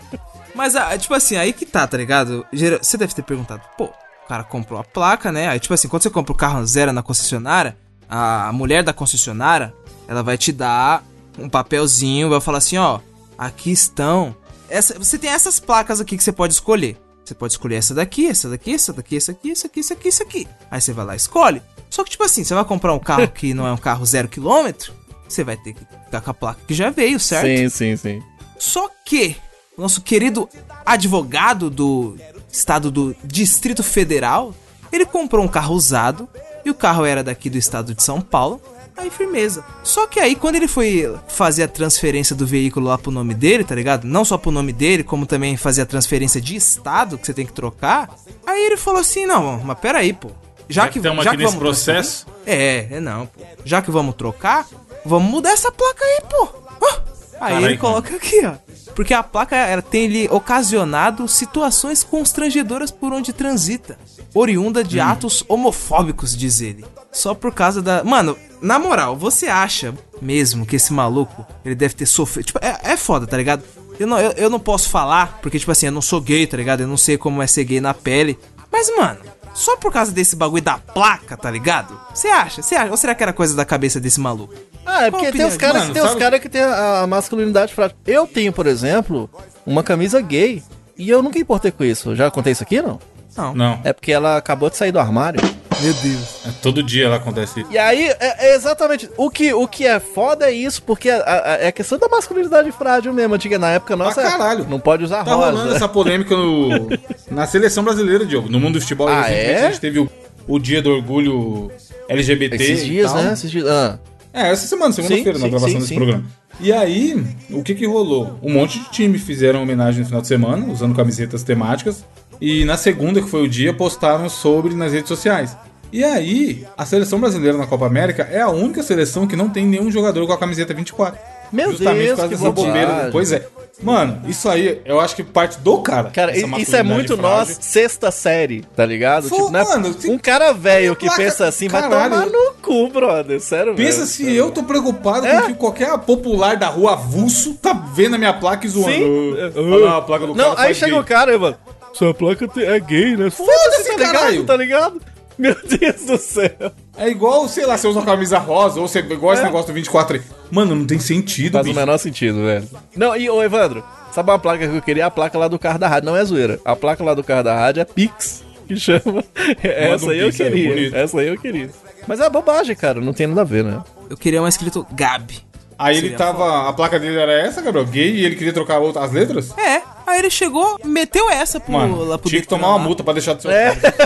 Mas, ah, tipo assim, aí que tá, tá ligado? Você deve ter perguntado, pô, o cara comprou a placa, né? Aí, tipo assim, quando você compra o carro zero na concessionária, a mulher da concessionária, ela vai te dar um papelzinho, vai falar assim, ó, aqui estão. Essa, você tem essas placas aqui que você pode escolher. Você pode escolher essa daqui, essa daqui, essa daqui, essa aqui, essa aqui, essa aqui, essa aqui. Aí você vai lá e escolhe. Só que, tipo assim, você vai comprar um carro que não é um carro zero quilômetro, você vai ter que ficar com a placa que já veio, certo? Sim, sim, sim. Só que nosso querido advogado do estado do Distrito Federal, ele comprou um carro usado e o carro era daqui do estado de São Paulo. Aí firmeza. Só que aí quando ele foi fazer a transferência do veículo lá pro nome dele, tá ligado? Não só pro nome dele, como também fazer a transferência de estado que você tem que trocar. Aí ele falou assim: "Não, mas pera aí, pô. Já, Já que já nesse vamos processo. é, é não, pô. Já que vamos trocar, vamos mudar essa placa aí, pô. Ah! Aí Caralho, ele coloca aqui, ó. Porque a placa ela tem lhe ocasionado situações constrangedoras por onde transita. Oriunda de atos homofóbicos, diz ele. Só por causa da. Mano, na moral, você acha mesmo que esse maluco ele deve ter sofrido. Tipo, é, é foda, tá ligado? Eu não, eu, eu não posso falar, porque, tipo assim, eu não sou gay, tá ligado? Eu não sei como é ser gay na pele. Mas, mano, só por causa desse bagulho da placa, tá ligado? Você acha? Você acha? Ou será que era coisa da cabeça desse maluco? Ah, é porque tem os caras tem os cara que tem a, a masculinidade frágil. Eu tenho, por exemplo, uma camisa gay e eu nunca importei com isso. Já contei isso aqui, não? Não. Não, É porque ela acabou de sair do armário. Meu Deus. é, todo dia ela acontece isso. E aí, é, é exatamente. O que, o que é foda é isso, porque a- a- é a questão da masculinidade frágil mesmo. Antiga, na época nossa. Pra caralho. Não pode usar Tá rosa. rolando essa polêmica no- na seleção brasileira, Diogo. No mundo do futebol, Ah, é? a gente teve o, o dia do orgulho LGBT. Esses e dias, tal. né? Esses dias. Ah. É, essa semana, segunda-feira, na gravação sim, desse sim. programa. E aí, o que que rolou? Um monte de time fizeram homenagem no final de semana, usando camisetas temáticas. E na segunda, que foi o dia, postaram sobre nas redes sociais. E aí, a seleção brasileira na Copa América é a única seleção que não tem nenhum jogador com a camiseta 24. Meu Justamente Deus, por causa dessa bobeira. Pois é. Mano, isso aí eu acho que parte do cara. Cara, isso é muito frágil. nós, sexta série, tá ligado? Pô, é- mano, se- um cara velho que Placa- pensa assim vai caralho. tomar no cu, brother. Sério, Pensa velho. se eu tô preocupado É? com que qualquer popular da rua avulso tá vendo a minha placa e zoando. Sim. Olha lá a placa do cara. Não, aí faz chega o cara, mano. Sua placa é gay, né? Foda-se, tá caralho. Tá ligado? Meu Deus do céu. É igual, sei lá, você usa uma camisa rosa ou você igual esse negócio do 24 aí. Mano, não tem sentido, Faz o bicho. menor sentido, velho. Não, e ô Evandro, sabe uma placa que eu queria? A placa lá do carro da rádio. Não é zoeira. A placa lá do carro da rádio é Pix, que chama. Essa um aí eu é queria. Essa aí eu queria. Mas é bobagem, cara. Não tem nada a ver, né? Eu queria um escrito Gabi. Aí ele tava. A placa dele era essa, Gabriel? Gay e ele queria trocar outra- as letras? É, aí ele chegou, meteu essa pro, Mano, lá pro tinha que tomar uma lá. multa pra deixar do seu É. carro.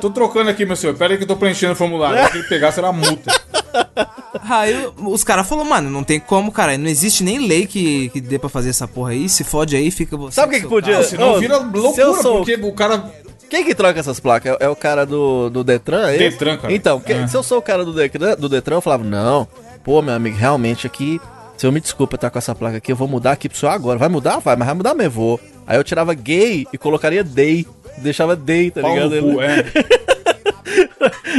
Tô trocando aqui, meu senhor. Pera aí que eu tô preenchendo o formulário. Se ele pegasse, era multa. Aí os caras falaram, mano, não tem como, cara. Não existe nem lei que, que dê pra fazer essa porra aí. Se fode aí, fica você. Sabe o que que podia- carro. Senão vira loucura, sou- porque o cara. Quem que troca essas placas? É, é o cara do, do Detran? é? Detran, cara. Então, que- É. se eu sou o cara do Detran, do Detran, eu falava, não, pô, meu amigo, realmente aqui Senhor, me desculpa estar com essa placa aqui, eu vou mudar aqui pro senhor agora. Vai mudar? Vai, mas vai mudar mesmo, vou. Aí eu tirava gay e colocaria day. Deixava day, tá Pau no ligado? cu, é.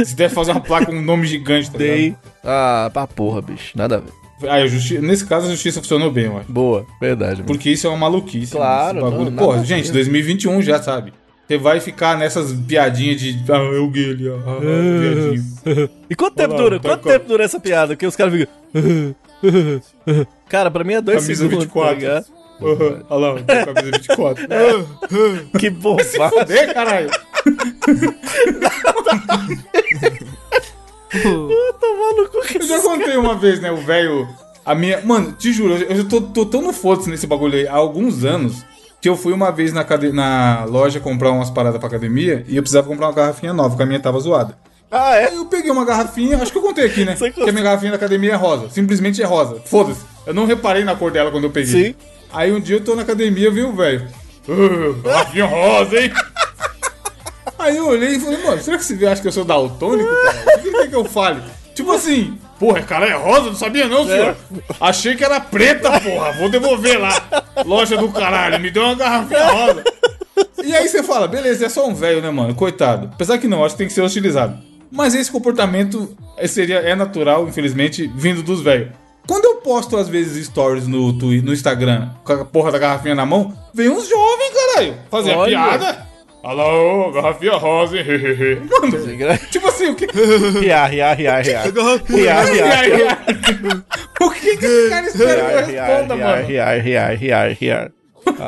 Se deve fazer uma placa com um nome gigante, tá ligado? Day. Ah, pra porra, bicho. Nada a ver. Ah, a justi... Nesse caso a justiça funcionou bem, eu acho. Boa, verdade. mano. Porque isso é uma maluquice. Claro, bagulho. não, Pô, gente, ver. 2021 já sabe. Você vai ficar nessas piadinhas de. Ah, eu gay ali, ah, ah, piadinho. E quanto tempo Olha lá, dura? tá Quanto com- tempo dura essa piada? Que os caras ficam. Cara, pra mim é dois Camisa segundos. 24. Tá? Aham, Olha lá, camisa 24. que bobagem. Foder, caralho. Tomando cu que Eu já contei uma vez, né? O velho. A minha. Mano, te juro, eu eu já tô, tô tão no foda-se nesse bagulho aí há alguns anos. Que eu fui uma vez na, cade... na loja comprar umas paradas pra academia e eu precisava comprar uma garrafinha nova, porque a minha tava zoada. Ah, é? Aí eu peguei uma garrafinha, acho que eu contei aqui, né? Você Que a minha garrafinha da academia é rosa. Simplesmente é rosa. Foda-se. Eu não reparei na cor dela quando eu peguei. Sim. Aí um dia eu tô na academia vi o velho. "Ah, garrafinha rosa, hein? Aí eu olhei e falei, mano, será que você acha que eu sou daltônico, cara? O que quer que eu fale? Tipo assim, porra, cara, é rosa? Não sabia não, senhor? Achei que era preta, porra. Vou devolver lá. Loja do caralho, me deu uma garrafinha rosa. E aí você fala, beleza, é só um velho, né, mano? Coitado. Apesar que não, acho que tem que ser hostilizado. Mas esse comportamento é, seria, é natural, infelizmente, vindo dos velhos. Quando eu posto, às vezes, stories no, no Instagram com a porra da garrafinha na mão, vem uns jovens, caralho, fazer a piada. Olha lá, ô, garrafinha rosa, hein? Mano, tipo assim, o que... Riar, riar, riar, riar. Riar, riar. aí, o que que esse cara espera que eu responda, mano? Riar, riar, riar, riar.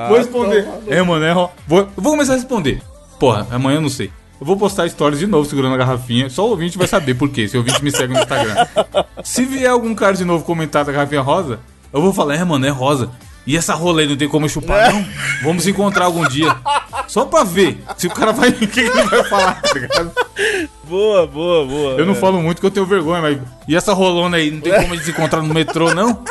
Vou responder. É, mano, é vou, eu vou começar a responder. Porra, amanhã eu não sei. Eu vou postar stories de novo segurando a garrafinha. Só o ouvinte vai saber por quê, se o ouvinte me segue no Instagram. Se vier algum cara de novo comentar da garrafinha rosa, eu vou falar, é, mano, é rosa. E essa rola aí não tem como eu chupar, não? Vamos encontrar algum dia. Só pra ver se o cara vai. O que que ele vai falar, tá ligado? Boa, boa, boa. Eu não falo muito que eu tenho vergonha, mas. E essa rolona aí, não tem como a gente se encontrar no metrô, não?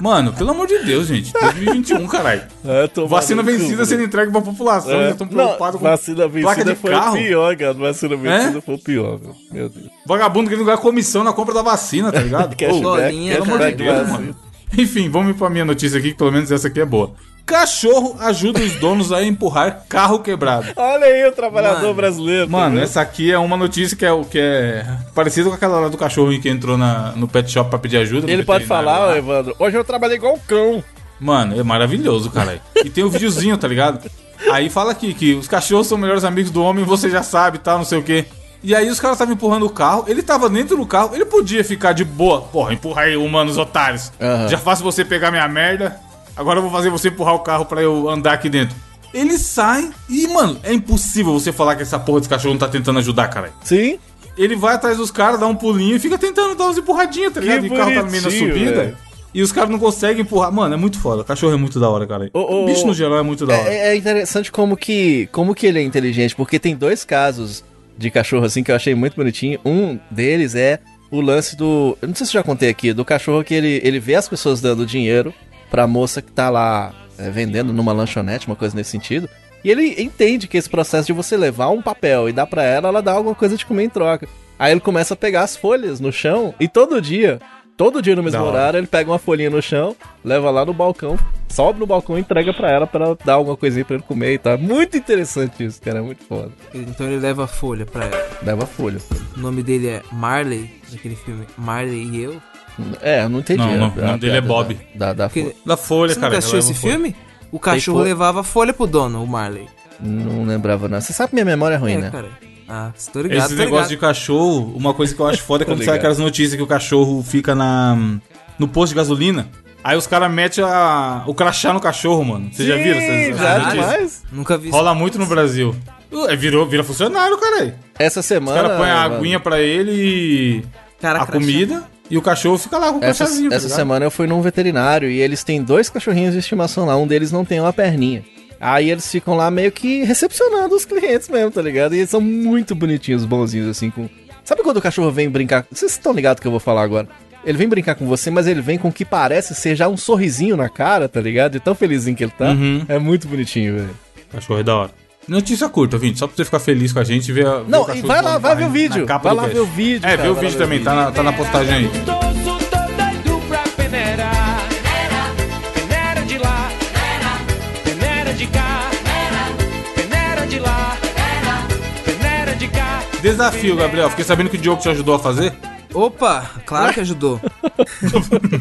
Mano, pelo amor de Deus, gente. 2021, caralho. É, Vacina vencida sendo entregue pra população. É. Já estão Não, preocupados com vacina placa vencida de foi carro. pior, cara. Vacina vencida É? foi pior, meu. Meu Deus. Vagabundo querendo ganhar comissão na compra da vacina, tá ligado? Cashback, Bolinha, pelo amor de Deus, vacina. mano. Enfim, vamos pra minha notícia aqui, que pelo menos essa aqui é boa. Cachorro ajuda os donos a empurrar carro quebrado. Olha aí o trabalhador Mano. brasileiro. Mano, tá essa aqui é uma notícia que é, o que é parecida com aquela lá do cachorro que entrou na, no pet shop pra pedir ajuda. Ele pode falar, lá. Evandro, hoje eu trabalhei igual um cão. Mano, é maravilhoso, caralho. E tem o videozinho, tá ligado? Aí fala aqui que os cachorros são melhores amigos do homem, você já sabe, tá, não sei o quê. E aí os caras estavam empurrando o carro, ele tava dentro do carro, ele podia ficar de boa. Porra, empurra aí, humanos otários. Aham. Já faço você pegar minha merda, agora eu vou fazer você empurrar o carro pra eu andar aqui dentro. Ele sai e, mano, é impossível você falar que essa porra desse cachorro não tá tentando ajudar, caralho. Sim. Ele vai atrás dos caras, dá um pulinho e fica tentando dar umas empurradinhas, tá ligado? E o carro tá meio bonitinho, subida. velho. E os caras não conseguem empurrar. Mano, é muito foda. Cachorro é muito da hora, cara. O bicho no geral é muito da hora. É, é interessante como que, como que ele é inteligente, porque tem dois casos de cachorro assim que eu achei muito bonitinho. Um deles é o lance do. Eu não sei se eu já contei aqui, do cachorro que ele, ele vê as pessoas dando dinheiro pra moça que tá lá é, vendendo numa lanchonete, uma coisa nesse sentido. E ele entende que esse processo de você levar um papel e dar pra ela, ela dá alguma coisa de comer em troca. Aí ele começa a pegar as folhas no chão e todo dia, todo dia no mesmo hora. horário, ele pega uma folhinha no chão, leva lá no balcão, sobe no balcão e entrega pra ela pra ela dar alguma coisinha pra ele comer e tal. Muito interessante isso, cara, é muito foda. Então ele leva a folha pra ela. Leva folha. O nome dele é Marley, daquele filme Marley e eu. É, eu não entendi. Não, a- não, a o nome dele é Bob. Da, da, da Porque- folha. Da folha, Você cara. nunca assistiu esse folha. filme? O cachorro folha? levava folha pro dono, o Marley. Não lembrava, não. Você sabe que minha memória é ruim, é, né? cara. Ah, tô ligado, Esse tô negócio ligado. de cachorro, uma coisa que eu acho foda é quando sai aquelas notícias que o cachorro fica na no posto de gasolina. Aí os caras metem a- o crachá no cachorro, mano. Vocês já viram? essas já notícias? demais. Nunca vi isso. Rola muito no Brasil. Uh, é, virou, vira funcionário, cara. Essa Os semana. caras põem a mano, aguinha pra ele e Cara, a crachá. comida e o cachorro fica lá com o Essa, crachazinho. tá essa ligado? semana eu fui num veterinário e eles têm dois cachorrinhos de estimação lá. Um deles não tem uma perninha. Aí eles ficam lá meio que recepcionando os clientes mesmo, tá ligado? E eles são muito bonitinhos, bonzinhos, assim, com. Sabe quando o cachorro vem brincar? Vocês estão ligados que eu vou falar agora? Ele vem brincar com você, mas ele vem com o que parece ser já um sorrisinho na cara, tá ligado? De tão felizinho que ele tá. Uhum. É muito bonitinho, velho. Cachorro é da hora. Notícia curta, Vinte, só pra você ficar feliz com a gente e ver a. ver Não, o e vai lá, vai ver o na vídeo. Vai lá ver o vídeo. É, cara, vê o vídeo também, tá na, tá na postagem aí. Desafio, Gabriel. Fiquei sabendo que o Diogo te ajudou a fazer. Opa, claro que ajudou.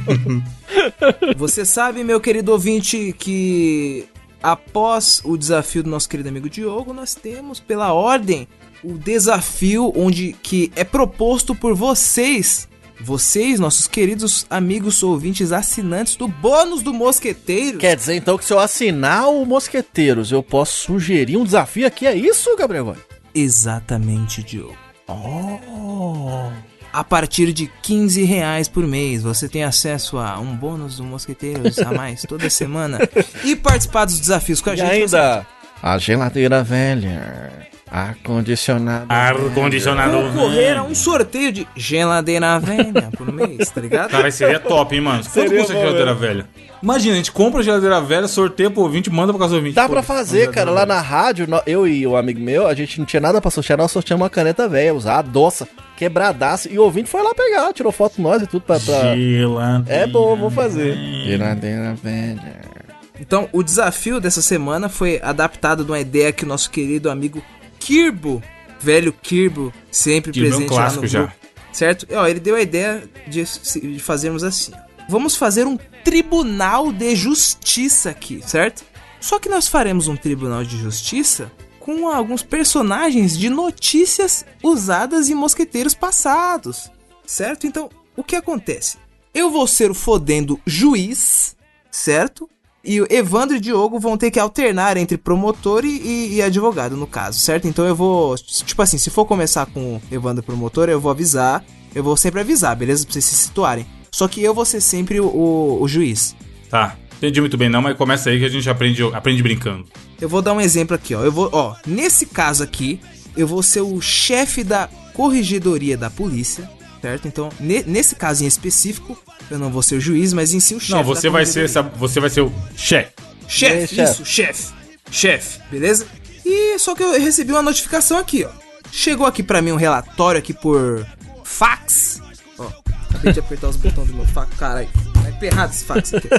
Você sabe, meu querido ouvinte, que após o desafio do nosso querido amigo Diogo, nós temos pela ordem o desafio onde que é proposto por vocês, vocês, nossos queridos amigos ouvintes assinantes do bônus do mosqueteiro. Quer dizer então que se eu assinar o Mosqueteiros, eu posso sugerir um desafio aqui? É isso, Gabriel? Exatamente, Diogo. Oh. A partir de 15 reais por mês, você tem acesso a um bônus do Mosqueteiros a mais toda semana e participar dos desafios com a E gente. ainda, a geladeira velha, ar-condicionado. Ar-condicionado. concorrer a um sorteio de geladeira velha por mês, tá ligado? Cara, seria top, hein, mano? Quanto Seria custa a geladeira velha? Imagina, a gente compra a geladeira velha, sorteia pro ouvinte, manda pra casa do ouvinte. Dá pra fazer, cara, lá na rádio, eu e o amigo meu, a gente não tinha nada pra sortear, nós sorteamos uma caneta velha, usada, doça, quebradaça, e o ouvinte foi lá pegar, tirou foto nós e tudo pra... pra... Geladeira É bom, vou fazer. Geladeira velha. Então, o desafio dessa semana foi adaptado de uma ideia que o nosso querido amigo Kirbo, velho Kirbo, sempre Kirbo é um presente lá no clássico grupo, já. certo? E, ó, ele deu a ideia de, de fazermos assim. Vamos fazer um tribunal de justiça aqui, certo? Só que nós faremos um tribunal de justiça com alguns personagens de notícias usadas em mosqueteiros passados, certo? Então, o que acontece? Eu vou ser o fodendo juiz, certo? E o Evandro e Diogo vão ter que alternar entre promotor e, e- e advogado, no caso, certo? Então eu vou. Tipo assim, se for começar com o Evandro promotor, eu vou avisar. Eu vou sempre avisar, beleza? Pra vocês se situarem. Só que eu vou ser sempre o, o- o juiz. Tá, entendi muito bem não, mas começa aí que a gente aprende, aprende brincando. Eu vou dar um exemplo aqui, ó. Eu vou, ó, nesse caso aqui, eu vou ser o chefe da corregedoria da polícia, certo? Então, ne- nesse caso em específico, eu não vou ser o juiz, mas em si o chefe. Não, da você vai ser, essa- você vai ser o chefe. Chefe, isso, chefe. Chefe, beleza? E só que eu recebi uma notificação aqui, ó. Chegou aqui pra mim um relatório aqui por fax. Ó, acabei de apertar os botões do meu fax, caralho. Vai ferrado esse fax aqui.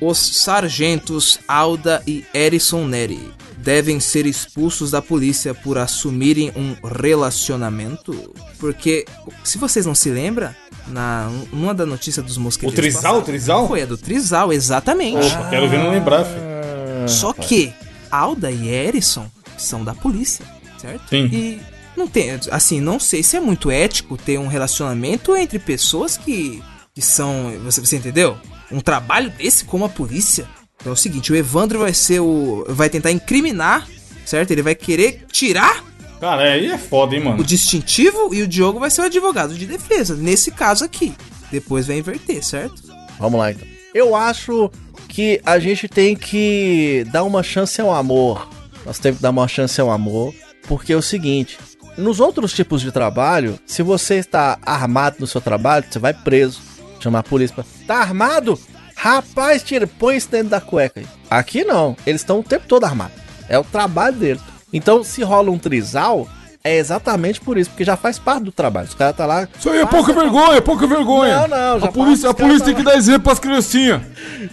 Os sargentos Alda e Erison Neri devem ser expulsos da polícia por assumirem um relacionamento? Porque, se vocês não se lembram, na numa da notícia dos O mosqueteiros Trizal, o Trizal? foi a do Trizal, exatamente. Opa, quero ver não lembrar, filho. Só que Alda e Erison são da polícia, certo? Sim. E não tem, assim, não sei se é muito ético ter um relacionamento entre pessoas que, que são, você, você entendeu? Um trabalho desse como a polícia. Então é o seguinte, o Evandro vai ser o vai tentar incriminar, certo? Ele vai querer tirar Cara, aí é foda, hein, o mano. distintivo e o Diogo vai ser o advogado de defesa, nesse caso aqui. Depois vai inverter, certo? Vamos lá então. Eu acho que a gente tem que dar uma chance ao amor. Nós temos que dar uma chance ao amor, porque é o seguinte: nos outros tipos de trabalho, se você está armado no seu trabalho, você vai preso. Chama a polícia pra. Tá armado? Rapaz, tira, põe isso dentro da cueca aí. Aqui não, eles estão o tempo todo armados. É o trabalho deles. Então, se rola um trisal, é exatamente por isso, porque já faz parte do trabalho. Os caras tá lá. Isso aí é pouca vergonha, é pouca vergonha. Não, não, já A polícia, a polícia caras tem que tá dar exemplo pras criancinhas.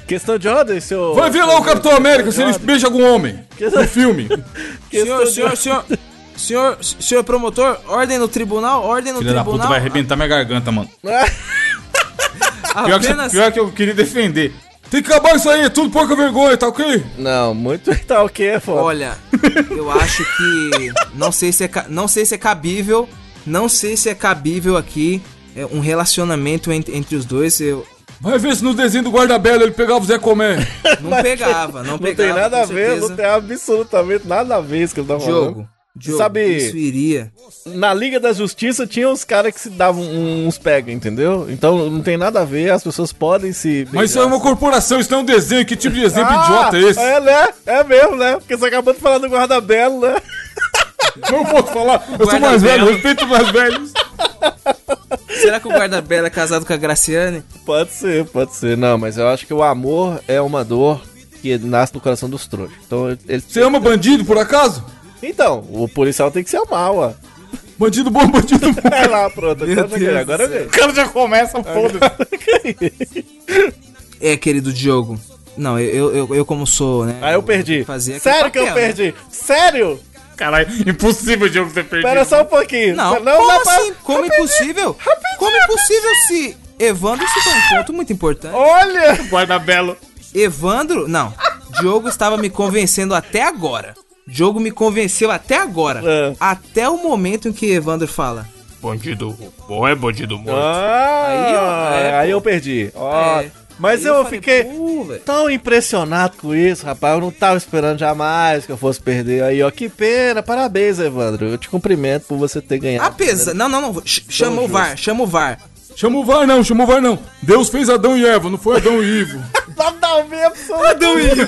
Questão de ordem, seu. Vai ver lá o Capitão América se ele beija algum homem. No filme. Questão Senhor, senhor, senhor, senhor, senhor promotor, ordem no tribunal, ordem no Filha da puta tribunal. vai arrebentar minha garganta, mano. Pior que, pior que eu queria defender. Tem que acabar isso aí, é tudo pouca vergonha, tá ok? Não, muito tá ok, é foda. Olha, eu acho que não sei se é não sei se é cabível, não sei se é cabível aqui é, um relacionamento entre, entre os dois. Eu Vai ver se no desenho do guarda-bela ele pegava o Zé Comé. não pegava, não não pegava. tem nada a ver, certeza. não tem absolutamente nada a ver isso que ele tá falando. Diogo, Diogo, Sabe- isso iria. Na Liga da Justiça tinha uns caras que se davam uns pega, entendeu? Então não tem nada a ver, as pessoas podem se. Mas isso é uma corporação, isso não é um desenho. Que tipo de exemplo idiota é esse? É, né? É mesmo, né? Porque você acabou de falar do guarda-belo, né? Não posso falar, eu sou mais velho, respeito os mais velhos. Será que o guarda-bela é casado com a Graciane? Pode ser, pode ser. Não, mas eu acho que o amor é uma dor que nasce no coração dos trouxas. Então, ele... Você ama bandido, por acaso? Então, o policial tem que ser mal, ó. Bandido bom, bandido bom. É lá, pronto. Meu Agora, Deus agora vem. O cara já começa, foda-se. É, querido Diogo. Não, eu, eu, eu, como sou, né? Aí eu perdi. Fazer Sério que eu né? perdi? Sério? Caralho, impossível o jogo ser perdido. Espera só um pouquinho. Não, não como dá pra- assim? Como impossível? Como impossível se Evandro citou um ponto muito importante. Olha! Guarda-belo. Evandro, não. Diogo estava me convencendo até agora. Diogo me convenceu até agora. É. Até o momento em que Evandro fala. Bandido bom é bandido morto. Ah, Aí, ó, é, aí eu perdi. Ó, É. Mas Aí eu, falei, fiquei tão impressionado com isso, rapaz. Eu não tava esperando jamais que eu fosse perder. Aí, ó, que pena. Parabéns, Evandro. Eu te cumprimento por você ter ganhado. Apesar. Não, não, não. ch- Chama o VAR, chama o VAR. Chama o VAR não, chama o VAR não. Deus fez Adão e Eva, não foi Adão e Ivo. Nada a ver, absolutamente.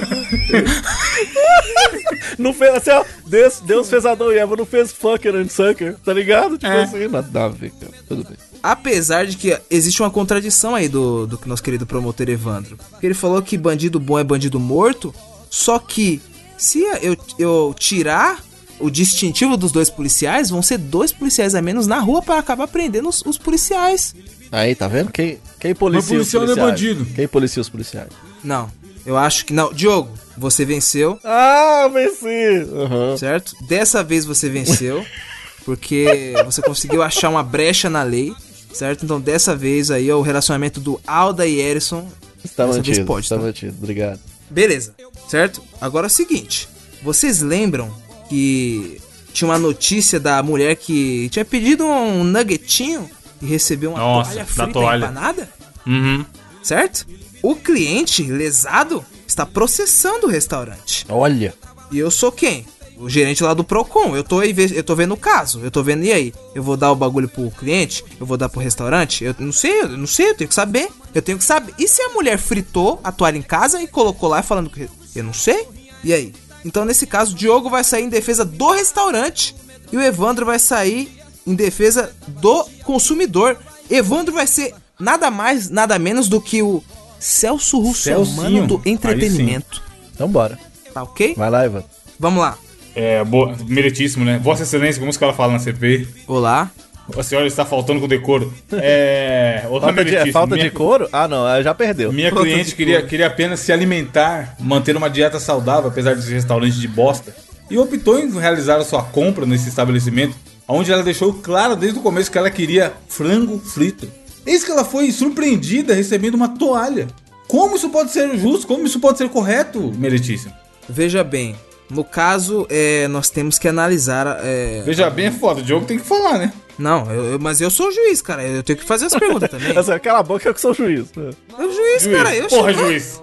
não fez assim, ó. Deus, Deus fez Adão e Eva, não fez fucker and sucker, tá ligado? Tipo É. assim, nada a ver, cara. Tudo bem. Apesar de que existe uma contradição aí do, do nosso querido promotor Evandro. Ele falou que bandido bom é bandido morto. Só que se eu, eu tirar o distintivo dos dois policiais, vão ser dois policiais a menos na rua para acabar prendendo os, os policiais. Aí, tá vendo? Quem, quem policia Mas policial os não é policiais? bandido. Quem policia os policiais? Não, eu acho que não. Diogo, você venceu, Ah, venci! Aham. certo? Dessa vez você venceu, porque você conseguiu achar uma brecha na lei, certo? Então dessa vez aí ó, o relacionamento do Alda e Erison. Está dessa vez mantido, pode, está tá? mantido. Obrigado. Beleza, certo? Agora é o seguinte: vocês lembram que tinha uma notícia da mulher que tinha pedido um nuggetinho e recebeu uma Nossa, toalha frita toalha. empanada? Uhum. Certo? O cliente lesado está processando o restaurante. Olha. E eu sou quem? O gerente lá do Procon. Eu tô, aí eu tô vendo o caso. Eu tô vendo, e aí? Eu vou dar o bagulho pro cliente? Eu vou dar pro restaurante? Eu não sei, eu não sei, eu tenho que saber. Eu tenho que saber. E se a mulher fritou a toalha em casa e colocou lá falando que. Eu não sei? E aí? Então, nesse caso, o Diogo vai sair em defesa do restaurante e o Evandro vai sair em defesa do consumidor. Evandro vai ser nada mais, nada menos do que o Celso Russomano Celcinho. do entretenimento. Então bora. Tá ok? Vai lá, Ivan. Vamos lá. É, boa, meritíssimo, né? Vossa Excelência, como os caras falam na CPI. Olá. A senhora está faltando com decoro. É. Outra Falta de, é falta minha, de couro? Ah, não, já perdeu. Minha Falta cliente queria, couro. queria apenas se alimentar, manter uma dieta saudável, apesar desse restaurante de bosta. E optou em realizar a sua compra nesse estabelecimento, onde ela deixou claro desde o começo que ela queria frango frito. Eis que ela foi surpreendida recebendo uma toalha. Como isso pode ser justo? Como isso pode ser correto, meritíssimo? Veja bem, no caso, é, nós temos que analisar. é, Veja bem, é foda. O Diogo tem que falar, né? Não, eu- eu- mas eu sou o juiz, cara. Eu tenho que fazer as perguntas também. Essa, cala a boca eu que sou o juiz. Eu o juiz, cara. Eu Porra, juiz.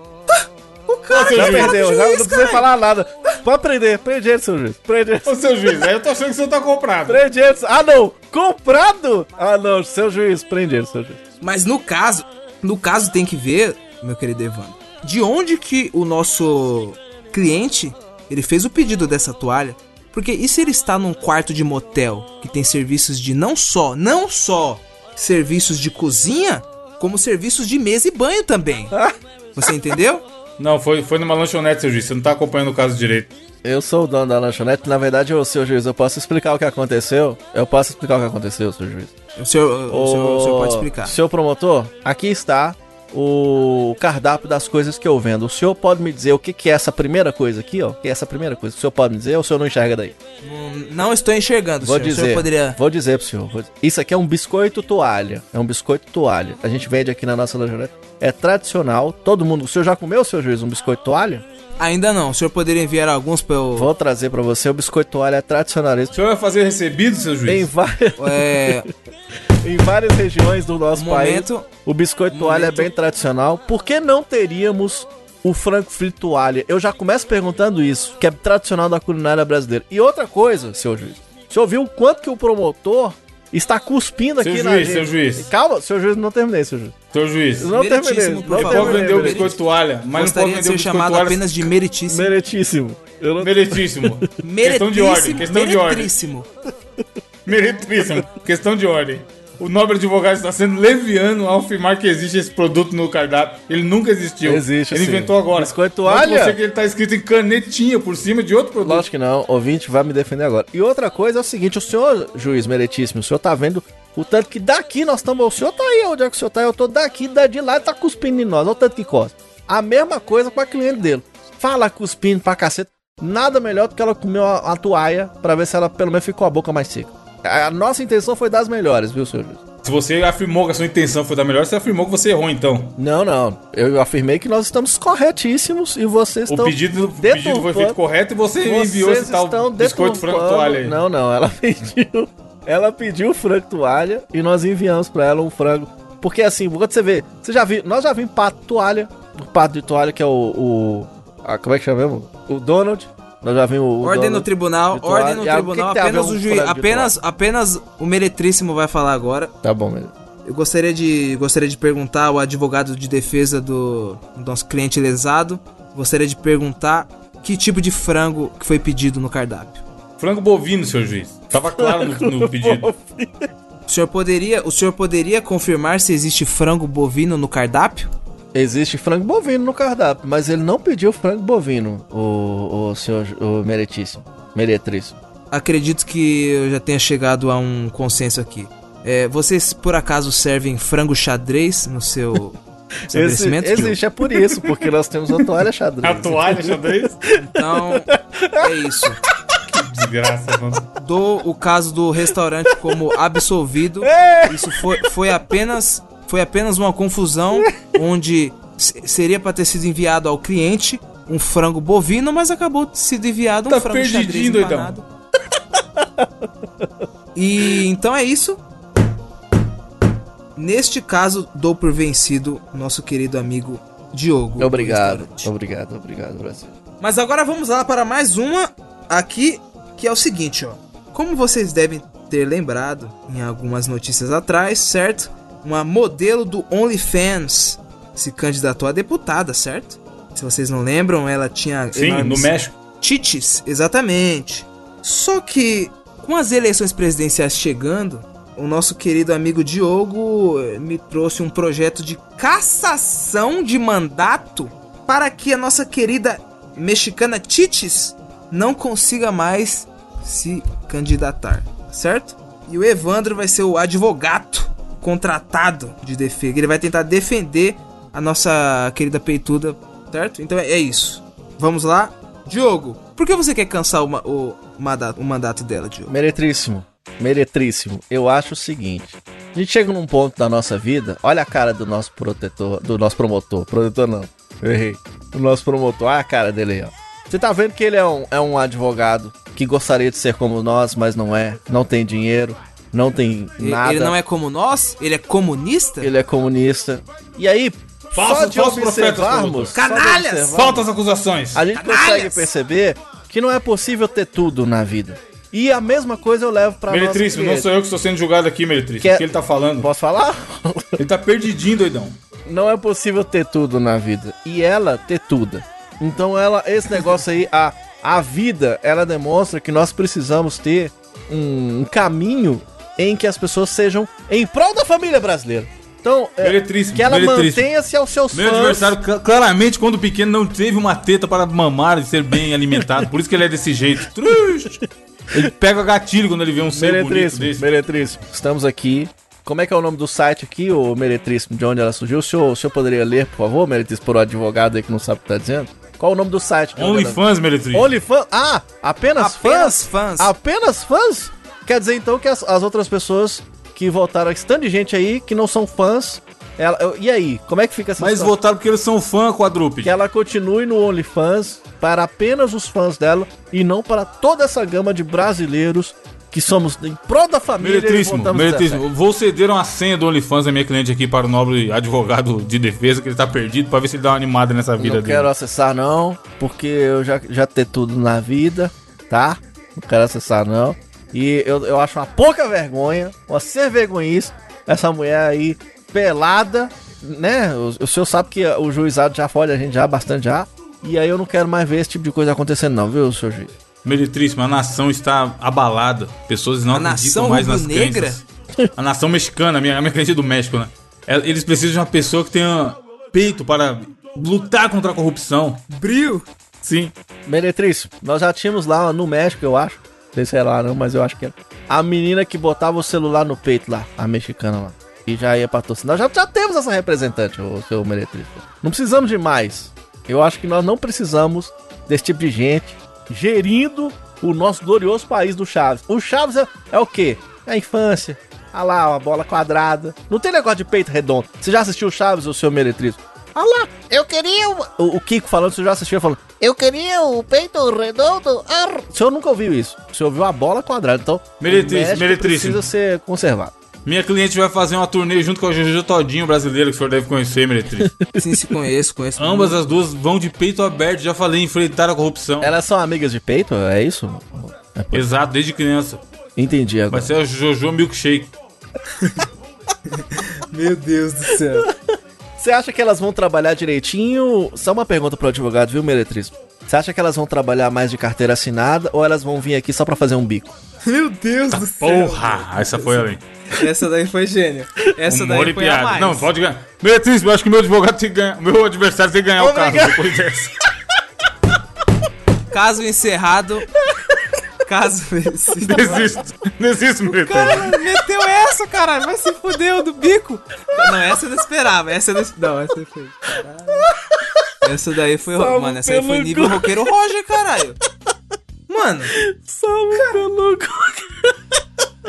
Cara Ô, Já seu fala perdeu, do já juiz, não precisa falar nada. Pode prender, prende ele, seu juiz. Prende ele. Ô, seu juiz, aí eu tô achando que senhor tá comprado. Prende ele. Ah, não! Comprado? Ah, não, seu juiz, prende ele, seu juiz. Mas no caso, no caso tem que ver, meu querido Evandro, de onde que o nosso cliente, ele fez o pedido dessa toalha? Porque e se ele está num quarto de motel que tem serviços de não só, não só serviços de cozinha, como serviços de mesa e banho também. Você entendeu? Não, foi, foi numa lanchonete, seu juiz. Você não tá acompanhando o caso direito. Eu sou o dono da lanchonete. Na verdade, ô, seu juiz, eu posso explicar o que aconteceu? Eu posso explicar o que aconteceu, seu juiz. O senhor, o senhor, o senhor pode explicar. Seu promotor, aqui está o cardápio das coisas que eu vendo. O senhor pode me dizer o que, que é essa primeira coisa aqui, ó? O que é essa primeira coisa? O senhor pode me dizer ou o senhor não enxerga daí? Hum, Não estou enxergando, Vou senhor. O dizer. senhor poderia... Vou dizer pro senhor. Isso aqui é um biscoito toalha. É um biscoito toalha. A gente vende aqui na nossa lanchonete. É tradicional. Todo mundo. O senhor já comeu, seu juiz, um biscoito toalha? Ainda não. O senhor poderia enviar alguns para eu... Vou trazer pra você. O biscoito toalha é tradicionalista. O senhor vai fazer recebido, seu juiz? Em, várias, É, em várias regiões do nosso Um país, momento- o biscoito um toalha momento- é bem tradicional. Por que não teríamos o frango frito toalha? Eu já começo perguntando isso, que é tradicional da culinária brasileira. E outra coisa, seu juiz. O senhor viu o quanto que o promotor está cuspindo Seu aqui na juiz, gente? seu juiz. Calma, seu juiz, não terminei, seu juiz. Seu juiz. Não Meritíssimo, terminei. Não favor. pode terminei. vender o meritíssimo. biscoito toalha, mas não gostaria pode de vender o ser biscoito chamado toalha. apenas de meritíssimo. Meritíssimo. Eu não... Meritíssimo. Questão de ordem, questão de ordem. Meritríssimo. Questão de ordem. O nobre advogado está sendo leviano ao afirmar que existe esse produto no cardápio. Ele nunca existiu. Existe, Ele sim. inventou agora. Biscoito toalha? você que ele está escrito em canetinha por cima de outro produto. Lógico que não, ouvinte vai me defender agora. E outra coisa é o seguinte, o senhor, juiz meritíssimo, o senhor tá vendo o tanto que daqui nós estamos... O senhor tá aí, onde é que o senhor tá? Eu tô daqui, da de lá, e tá cuspindo em nós, olha o tanto que costa. A mesma coisa com a cliente dele. Fala cuspindo pra caceta. nada melhor do que ela comer uma, uma toalha pra ver se ela pelo menos ficou a boca mais seca. A, nossa intenção foi das melhores, viu, senhor? Se você afirmou que a sua intenção foi da melhor, você afirmou que você errou, então. Não, não. Eu afirmei que nós estamos corretíssimos e vocês O estão. pedido, o pedido foi feito correto e você Vocês enviou esse tal biscoito frango toalha aí. Não, não. Ela pediu. Ela pediu frango toalha e nós enviamos pra ela um frango. Porque assim, quando você vê. Você já viu. Nós já vimos pato toalha. O pato de toalha, que é o. o a- como é que chama mesmo? O Donald. Nós já vimos o. Ordem no tribunal, ordem no E que tribunal, que ver apenas o juiz, apenas, apenas o meretríssimo vai falar agora. Tá bom, mesmo. Eu gostaria de, gostaria de perguntar ao advogado de defesa do, do nosso cliente lesado, gostaria de perguntar que tipo de frango que foi pedido no cardápio. Frango bovino, senhor juiz. Tava claro no, no pedido. O senhor poderia, o senhor poderia confirmar se existe frango bovino no cardápio? Existe frango bovino no cardápio, mas ele não pediu frango bovino, o, o senhor o meretíssimo. Meretríssimo. Acredito que eu já tenha chegado a um consenso aqui. É, vocês por acaso servem frango xadrez no seu estabelecimento? Existe, é por isso, porque nós temos a toalha A xadrez. toalha, xadrez? Então, é isso. Desgraça, mano. Dou o caso do restaurante como absolvido. Isso foi, foi apenas foi apenas uma confusão onde se- seria para ter sido enviado ao cliente um frango bovino, mas acabou sendo enviado um Tá frango xadrez empanado. E então é isso. Neste caso, dou por vencido nosso querido amigo Diogo. do Obrigado, obrigado, obrigado, Brasil. Mas agora vamos lá para mais uma aqui, que é o seguinte, ó. Como vocês devem ter lembrado em algumas notícias atrás, certo? Uma modelo do OnlyFans se candidatou a deputada, certo? Se vocês não lembram, ela tinha Sim, no enormes México. tites, exatamente. Só que com as eleições presidenciais chegando, o nosso querido amigo Diogo eh, me trouxe um projeto de cassação de mandato para que a nossa querida mexicana Tites não consiga mais se candidatar, certo? E o Evandro vai ser o advogado contratado de defesa. Ele vai tentar defender a nossa querida peituda, certo? Então é é isso. Vamos lá. Diogo, por que você quer cansar o, o, mandato, o mandato dela, Diogo? Meretríssimo, meretríssimo. Eu acho o seguinte: a gente chega num ponto da nossa vida, olha a cara do nosso protetor, do nosso promotor. Protetor não, errei. Do nosso promotor, olha a cara dele aí, ó. Você tá vendo que ele é um, é um advogado que gostaria de ser como nós, mas não é, não tem dinheiro, não tem nada. Ele não é como nós? Ele é comunista? Ele é comunista. E aí, só Falsos- de profetas, observarmos, só de Canalhas! observarmos, Faltas acusações. a gente Canalhas! consegue perceber que não é possível ter tudo na vida. E a mesma coisa eu levo pra Meretríssimo, não sou eu que estou sendo julgado aqui, Meretríssimo. Que O que ele tá falando? Posso falar? Ele tá perdidinho, doidão. não é possível ter tudo na vida. E ela ter tudo. Então ela, esse negócio aí, a, a vida, ela demonstra que nós precisamos ter um, um caminho em que as pessoas sejam em prol da família brasileira. Então, é, que ela mantenha-se aos seus Meu fãs. adversário, cl- claramente, quando pequeno, não teve uma teta para mamar e ser bem alimentado. Por isso que ele é desse jeito. Triste. Ele pega gatilho quando ele vê um ser bonito Meretríssimo, desse. meretríssimo. Estamos aqui. Como é que é o nome do site aqui, o Meretríssimo, de onde ela surgiu? O senhor, o senhor poderia ler, por favor, Meretríssimo, por um advogado aí que não sabe o que tá dizendo? Qual o nome do site? OnlyFans, Meretríssimo. OnlyFans? Ah, apenas, Apenas fãs? fãs. Apenas fãs? Quer dizer então que as, as outras pessoas que votaram, esse tanto de gente aí que não são fãs, ela, eu- e aí? Como é que fica essa Mas situação? votaram porque eles são fã quadrúpede. Que ela continue no OnlyFans para apenas os fãs dela e não para toda essa gama de brasileiros que somos em prol da família Meretríssimo, meretríssimo. Vou ceder uma senha do OnlyFans da minha cliente aqui para o nobre advogado de defesa, que ele tá perdido, pra ver se ele dá uma animada nessa vida Não dele. quero acessar não, porque eu já, já ter tudo na vida, tá? Não quero acessar não. E eu, eu acho uma pouca vergonha, uma ser vergonhice, essa mulher aí pelada, né? O, o senhor sabe que o juizado já fode a gente já bastante já. E aí eu não quero mais ver esse tipo de coisa acontecendo não, viu, senhor juiz? Meretríssimo, a nação está abalada. Pessoas não A acreditam nação mais nas rubro-negra? crenças. A nação mexicana, a minha, a minha cliente é do México, né? É, Eles precisam de uma pessoa que tenha peito para lutar contra a corrupção. Brio. Sim. Meretrício, nós já tínhamos lá no México, eu acho. Sei se é lá não, mas eu acho que era. A menina que botava o celular no peito lá, a mexicana lá. E já ia patrocinar. Já, já temos essa representante, o seu Meretrício. Não precisamos de mais. Eu acho que nós não precisamos desse tipo de gente gerindo o nosso glorioso país do Chaves. O Chaves é, é o quê? É a infância. Ah lá, a bola quadrada. Não tem negócio de peito redondo. Você já assistiu o Chaves, o seu meretriz? Ah lá, eu queria o... o... o Kiko falando, você já assistiu falando, eu queria o peito redondo. Arr. O senhor nunca ouviu isso. O senhor ouviu a bola quadrada, então... Meretriz, meretriz. precisa ser conservado. Minha cliente vai fazer uma turnê junto com o Jojo Todinho brasileiro, que o senhor deve conhecer, Meretriz. Sim, se conheço, conheço. Ambas as duas vão de peito aberto, já falei, enfrentar a corrupção. Elas são amigas de peito, é isso? É, Exato, desde criança. Entendi Vai agora. ser a Jojo Milkshake. Meu Deus do céu. Você acha que elas vão trabalhar direitinho? Só uma pergunta pro advogado, viu, Meretriz? Você acha que elas vão trabalhar mais de carteira assinada ou elas vão vir aqui só pra fazer um bico? Meu Deus do céu. Porra! Essa foi além. Essa daí foi gênio. Essa Humor daí foi a mais. Não, pode ganhar. Meretriz, eu acho que meu advogado tem que ganhar. Meu adversário tem que ganhar o caso depois dessa. Caso encerrado. Caso vencido. Desisto. Desisto, Meretriz. Cara, meteu essa, caralho. Vai se fudeu do bico. Não, essa eu não esperava. Essa eu não esperava. Não, essa foi. Caralho. Essa daí foi. Salve Mano, essa aí foi nível roqueiro Roger, caralho. Mano, Salve pelo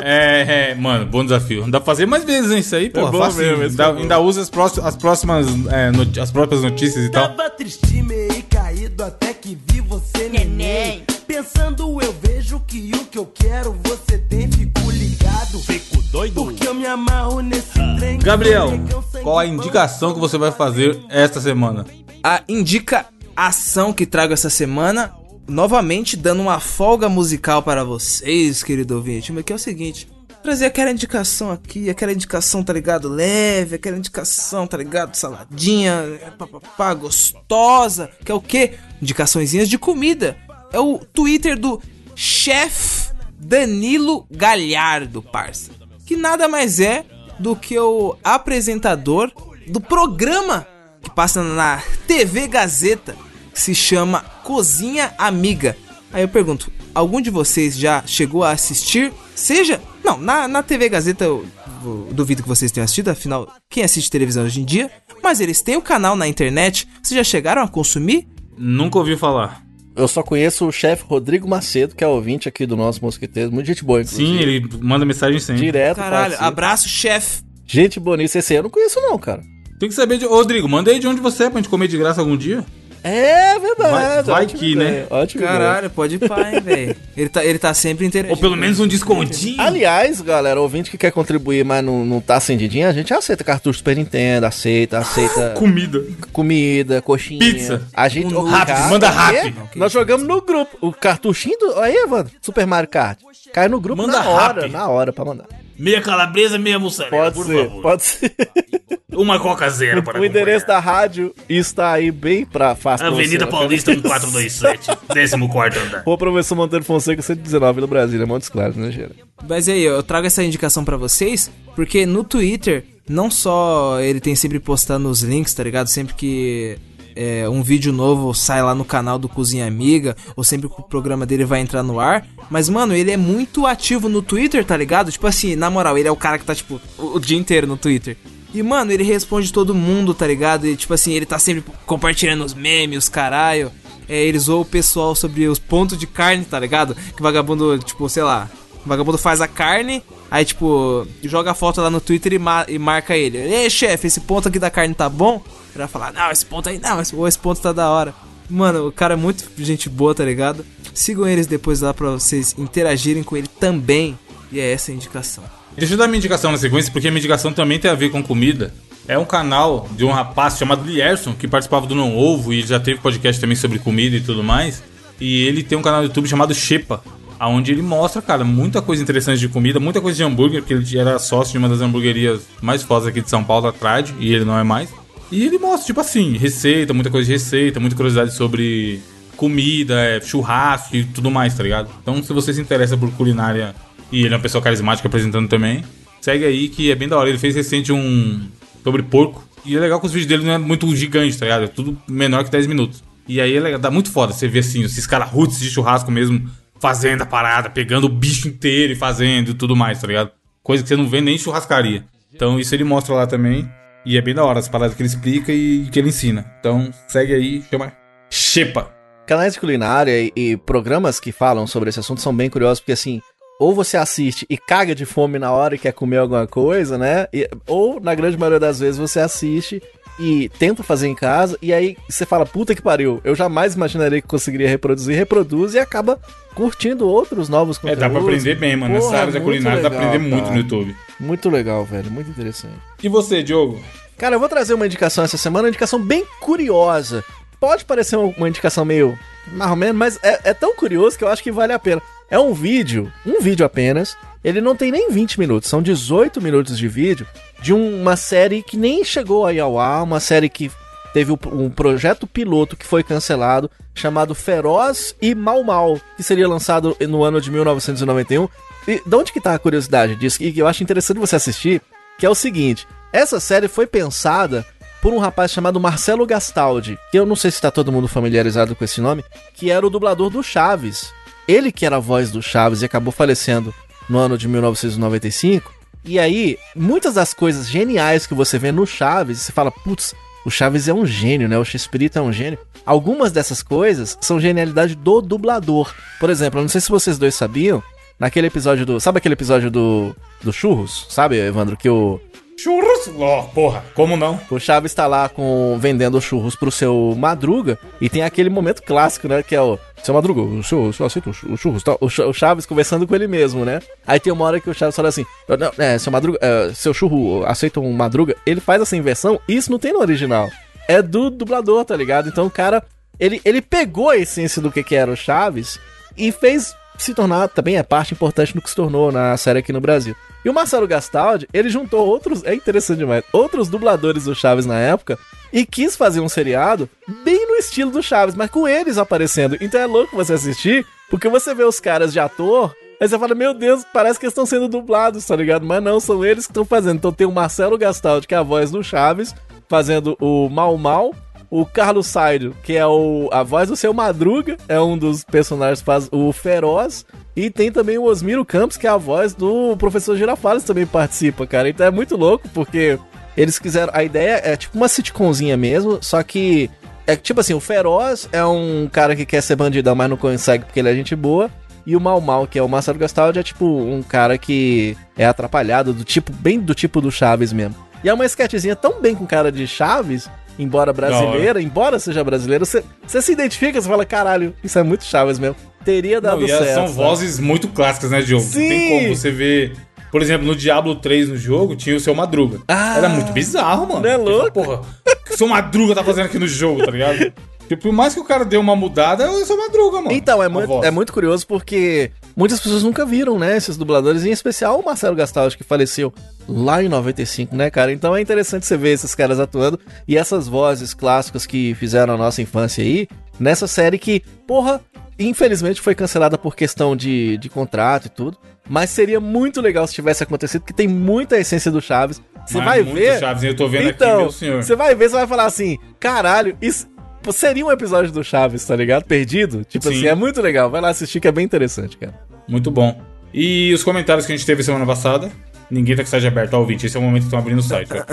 É, é, mano, bom desafio. Dá pra fazer mais vezes, hein? Isso aí, pô. É bom fácil. mesmo, ainda, bom. ainda usa as, próxi- as próximas, é, as próprias notícias e tal. Tava triste, meio caído até que vi você, neném. Pensando, eu vejo que o que eu quero você tem, fico ligado. Fico doido. Porque eu me amarro nesse trem. Gabriel, sem qual a indicação que você vai fazer esta semana? a indica ação que trago essa semana, novamente dando uma folga musical para vocês, querido ouvinte, mas que é o seguinte. Trazer aquela indicação aqui, aquela indicação, tá ligado? Leve, aquela indicação, tá ligado? Saladinha, papapá, gostosa. Que é o quê? Indicaçõezinhas de comida. É o Twitter do Chef Danilo Galhardo, parça. Que nada mais é do que o apresentador do programa que passa na TV Gazeta, que se chama Cozinha Amiga. Aí eu pergunto, algum de vocês já chegou a assistir? Seja, não, na, na TV Gazeta eu, duvido que vocês tenham assistido, afinal, quem assiste televisão hoje em dia? Mas eles têm o canal na internet, vocês já chegaram a consumir? Nunca ouvi falar. Eu só conheço o chefe Rodrigo Macedo, que é ouvinte aqui do nosso Mosquiteiro. Muito gente boa, inclusive. Sim, ele manda mensagem sempre. Direto, Caralho, abraço, chefe. Gente bonita, esse aí eu não conheço não, cara. Tem que saber de. Ô, Rodrigo, manda aí de onde você é pra gente comer de graça algum dia. É verdade. Vai- vai que, ideia, né? Ótimo. Caralho, pode ir hein, velho. Ele tá, ele tá sempre interagindo. Ou pelo menos um descontinho. Aliás, galera, ouvinte que quer contribuir, mas não, não tá acendidinho, a gente aceita cartucho Super Nintendo, aceita, aceita Comida. comida, coxinha. Pizza. A gente, Um o rap, cara- manda rap. Nós jogamos no grupo. O cartuchinho do. Aí, Evandro, Super Mario Kart. Cai no grupo Manda na hora, rap. na hora pra mandar. Meia calabresa, meia mussarela, Pode por ser, favor. pode ser. Uma coca zero para o endereço da rádio está aí bem pra fácil. Avenida você. Paulista 1427, 14 andar. Rua Professor Monteiro Fonseca, 119, Vila Brasília, Montes Claros, né, Gera? Mas aí, eu trago essa indicação pra vocês, porque no Twitter, não só ele tem sempre postando os links, tá ligado? Sempre que é, um vídeo novo sai lá no canal do Cozinha Amiga, ou sempre que o programa dele vai entrar no ar. Mas, mano, ele é muito ativo no Twitter, tá ligado? Tipo assim, na moral, ele é o cara que tá, tipo, o, dia inteiro no Twitter. E, mano, ele responde todo mundo, tá ligado? E, tipo assim, ele tá sempre compartilhando os memes, caralho. É, ele zoou o pessoal sobre os pontos de carne, tá ligado? Que vagabundo, tipo, sei lá, o vagabundo faz a carne, aí, tipo, joga a foto lá no Twitter e, ma- e marca ele. Ei, chefe, esse ponto aqui da carne tá bom? Vai falar, não, esse ponto aí não, esse, ou esse ponto tá da hora. Mano, o cara é muito gente boa, tá ligado? Sigam eles depois lá pra vocês interagirem com ele também. E é essa a indicação. Deixa eu dar minha indicação na sequência, porque a minha indicação também tem a ver com comida. É um canal de um rapaz chamado Lierson, que participava do Não Ovo e já teve podcast também sobre comida e tudo mais. E ele tem um canal no YouTube chamado Shepa, onde ele mostra, cara, muita coisa interessante de comida, muita coisa de hambúrguer, porque ele era sócio de uma das hamburguerias mais fodas aqui de São Paulo, a Trad, e ele não é mais. E ele mostra, tipo assim, receita, muita coisa de receita, muita curiosidade sobre comida, é, churrasco e tudo mais, tá ligado? Então, se você se interessa por culinária e ele é uma pessoa carismática apresentando também, segue aí que é bem da hora. Ele fez recente um sobre porco. E é legal que os vídeos dele não é muito gigante, tá ligado? É tudo menor que 10 minutos. E aí é legal, dá muito foda. Você vê assim, esses caras roots de churrasco mesmo, fazendo a parada, pegando o bicho inteiro e fazendo e tudo mais, tá ligado? Coisa que você não vê nem em churrascaria. Então isso ele mostra lá também. E é bem da hora as paradas que ele explica e que ele ensina. Então segue aí, chama Shepa. canais de culinária e, e programas que falam sobre esse assunto são bem curiosos, porque assim, ou você assiste e caga de fome na hora e quer comer alguma coisa, né? E- ou, na grande maioria das vezes, você assiste e tenta fazer em casa, e aí você fala, puta que pariu, eu jamais imaginaria que conseguiria reproduzir, reproduz e acaba curtindo outros novos É, conteúdos. dá pra aprender bem, mano. Nessa Porra, área da muito culinária dá pra legal, aprender muito cara. no YouTube. Muito legal, velho, muito interessante. E você, Diogo? Cara, eu vou trazer uma indicação essa semana, uma indicação bem curiosa. Pode parecer uma, uma indicação meio mais ou menos, mas é, é tão curioso que eu acho que vale a pena. É um vídeo, um vídeo apenas. Ele não tem nem 20 minutos, são 18 minutos de vídeo de um- uma série que nem chegou aí ao ar, uma série que teve um, projeto piloto que foi cancelado, chamado Feroz e Mal Mal, que seria lançado no ano de 1991. E de onde que tá a curiosidade disso? E eu acho interessante você assistir, que é o seguinte: essa série foi pensada por um rapaz chamado Marcelo Gastaldi, que eu não sei se tá todo mundo familiarizado com esse nome, que era o dublador do Chaves. Ele que era a voz do Chaves e acabou falecendo no ano de 1995. E aí, muitas das coisas geniais que você vê no Chaves, você fala, putz, o Chaves é um gênio, né? O Chespirito é um gênio. Algumas dessas coisas são genialidade do dublador. Por exemplo, eu não sei se vocês dois sabiam, naquele episódio do. Sabe aquele episódio do. do Churros? Sabe, Evandro? Que o. Churros? Ó, porra, como não? O Chaves tá lá com, vendendo churros pro seu Madruga e tem aquele momento clássico, né? Que é o seu Madruga, o senhor, o senhor aceita o churros? Tá? O Ch- o Chaves conversando com ele mesmo, né? Aí tem uma hora que o Chaves fala assim: "Eu não, é, seu Madruga, é, seu churro aceita um Madruga? Ele faz essa inversão e isso não tem no original. É do dublador, tá ligado? Então o cara, ele, ele pegou a essência do que, que era o Chaves e fez se tornar também é parte importante do que se tornou na série aqui no Brasil. E o Marcelo Gastaldi, ele juntou outros, é interessante demais, outros dubladores do Chaves na época e quis fazer um seriado bem no estilo do Chaves, mas com eles aparecendo. Então é louco você assistir, porque você vê os caras de ator, aí você fala, meu Deus, parece que eles estão sendo dublados, tá ligado? Mas não, são eles que estão fazendo. Então tem o Marcelo Gastaldi, que é a voz do Chaves, fazendo o Mal Mal, o Carlos Saido, que é o, a voz do seu Madruga, é um dos personagens que faz o Feroz. E tem também o Osmiro Campos, que é a voz do professor Girafales, também participa, cara. Então é muito louco, porque eles quiseram. A ideia é tipo uma sitcomzinha mesmo, só que. É tipo assim, o Feroz é um cara que quer ser bandidão, mas não consegue porque ele é gente boa. E o Mal Mal, que é o Marcelo Gastaldi, é tipo um cara que é atrapalhado, do tipo, bem do tipo do Chaves mesmo. E é uma sketchzinha tão bem com cara de Chaves, embora brasileira, embora seja brasileira, você você se identifica, você fala, caralho, isso é muito Chaves mesmo. Teria dado Não, elas certo. são sabe? vozes muito clássicas, né, Diogo? Sim! Tem como você ver. Por exemplo, no Diablo 3 no jogo tinha o seu Madruga. Ah! Era muito bizarro, mano. Não é louco? Porra, o que o seu Madruga tá fazendo aqui no jogo, tá ligado? Tipo, por mais que o cara dê uma mudada, é o seu Madruga, mano. Então, é muito, é muito curioso porque muitas pessoas nunca viram, né, esses dubladores, em especial o Marcelo Gastaldi, que faleceu lá em 95, né, cara? Então é interessante você ver esses caras atuando e essas vozes clássicas que fizeram a nossa infância aí, nessa série que, porra, infelizmente foi cancelada por questão de, de contrato e tudo, mas seria muito legal se tivesse acontecido, porque tem muita essência do Chaves. Você vai ver... Chaves, eu tô vendo aqui, então, meu senhor. você vai ver, você vai falar assim, caralho, isso seria um episódio do Chaves, tá ligado? Perdido. Tipo Sim. assim, é muito legal. Vai lá assistir que é bem interessante, cara. Muito bom. E os comentários que a gente teve semana passada. Ninguém tá com o site aberto, ó, ouvinte. Esse é o momento que estão abrindo o site, ó.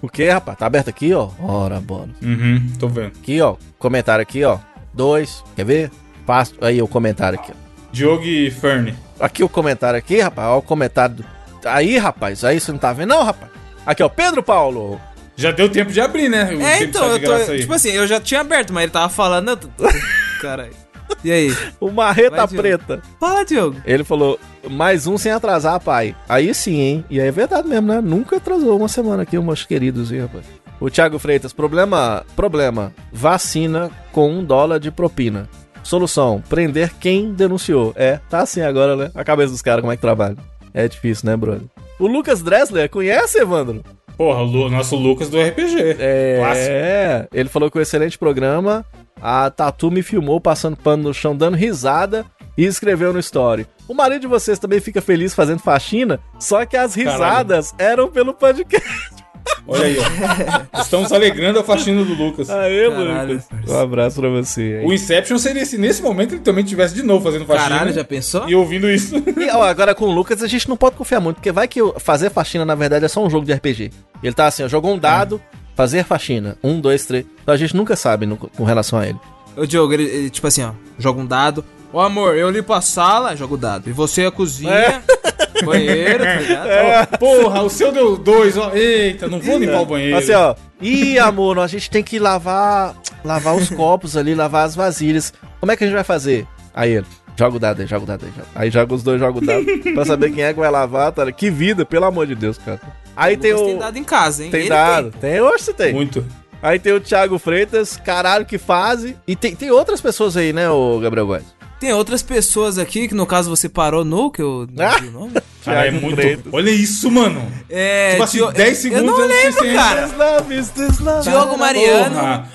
O que, rapaz? Tá aberto aqui, ó. Ora, bola. Uhum, tô vendo. Aqui, ó. Comentário aqui, ó. Dois. Quer ver? Faço. Aí o comentário aqui, ó. Diogo e Fern. Aqui o comentário aqui, rapaz. Ó, o comentário do... Aí, rapaz. Aí você não tá vendo, não, rapaz? Aqui, ó. Pedro Paulo. Já deu tempo de abrir, né? O É, tempo então, eu tô. Tipo assim, eu já tinha aberto, mas ele tava falando. Eu... tô- Caralho. E aí? O Marreta Vai. Preta. Fala, Diogo. Ele falou, mais um sem atrasar, pai. Aí sim, hein? E aí é verdade mesmo, né? Nunca atrasou uma semana aqui, meus queridos, hein, rapaz. O Thiago Freitas, problema, problema, vacina com um dólar de propina. Solução, prender quem denunciou. É, tá assim agora, né? A cabeça dos caras, como é que trabalha. É difícil, né, brother? O Lucas Dressler, conhece, Evandro? Porra, o nosso Lucas do RPG. É, Clássico. ele falou que o excelente programa. A Tatu me filmou passando pano no chão, dando risada e escreveu no story. O marido de vocês também fica feliz fazendo faxina, só que as risadas eram pelo podcast. Olha aí, ó. Estamos alegrando a faxina do Lucas. Aê, Caralho, Lucas. Um abraço pra você. aí. O Inception seria se nesse momento ele também tivesse de novo fazendo faxina. Caralho, já pensou? E ouvindo isso. E, ó, agora com o Lucas a gente não pode confiar muito, porque vai que fazer faxina na verdade é só um jogo de RPG. Ele tá assim, ó, jogou um dado, É. Fazer faxina. Um, dois, três. Então a gente nunca sabe no- com relação a ele. O Diogo, ele, ele, tipo assim, ó, joga um dado. Ô amor, eu limpo a sala, joga o dado. E você a cozinha, banheiro, tá ligado? Porra, o seu deu dois, ó. Eita, não vou limpar o banheiro. Assim, ó. Ih, amor, a gente tem que lavar, lavar os copos ali, lavar as vasilhas. Como é que a gente vai fazer? Aí ele, joga o dado aí, joga o dado aí. joga- Aí joga os dois, joga o dado. pra saber quem é que vai lavar, tá? Que vida, pelo amor de Deus, cara. Aí tem Lucas o... tem dado em casa, hein? Tem Ele dado. Tem, hoje você tem. Muito. Aí tem o Thiago Freitas, caralho, que fase. E tem, tem outras pessoas aí, né, o Gabriel Góes? Tem outras pessoas aqui, que no caso você parou no, que eu não Ah! vi o nome. Cara, é muito. Olha isso, mano. É, Tipo assim, Diogo- 10 segundos Eu não lembro, cara. Diogo Mariano, Porra.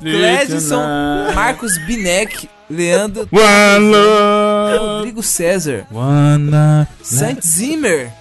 Me Clédson, tonight. Marcos Binek, Leandro, One love. Rodrigo César, Wanna... Sant Zimmer,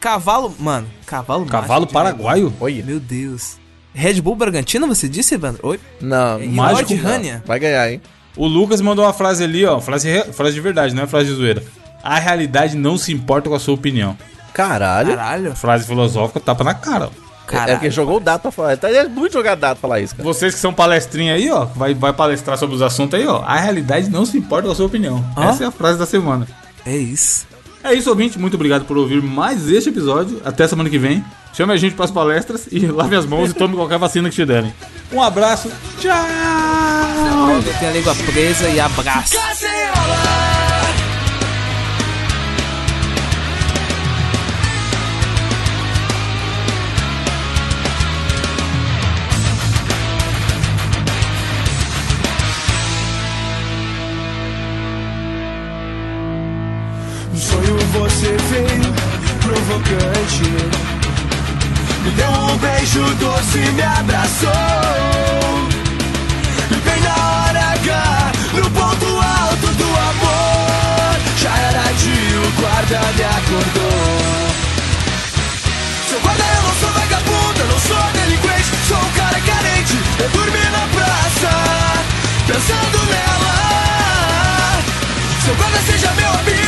Cavalo, mano, Cavalo Cavalo paraguaio? Olha. Meu Deus. Red Bull Bragantino, você disse, Evandro? Oi? Não, É, mágico, Rania. vai ganhar, hein? O Lucas mandou uma frase ali, ó. Frase, frase de verdade, não é frase de zoeira. A realidade não se importa com a sua opinião. Caralho. Caralho. Frase filosófica, tapa na cara. ó. É Caralho. porque jogou o dado pra falar. Tá é muito jogar dado pra falar isso, cara. Vocês que são palestrinha aí, ó, vai, vai palestrar sobre os assuntos aí, ó. A realidade não se importa com a sua opinião. Essa é a frase da semana. É isso. É isso, ouvinte. Muito obrigado por ouvir mais este episódio. Até semana que vem. Chame a gente para as palestras e lave as mãos e tome qualquer vacina que te derem. Um abraço. Tchau! Eu tenho a língua presa e abraço. No sonho você veio provocante. Me deu um beijo doce e me abraçou. E bem na hora H, no ponto alto do amor. Já era dia, o guarda me acordou. Seu guarda, eu não sou vagabundo, não sou delinquente. Sou um cara carente, eu dormi na praça, pensando nela. Seu guarda, seja meu amigo.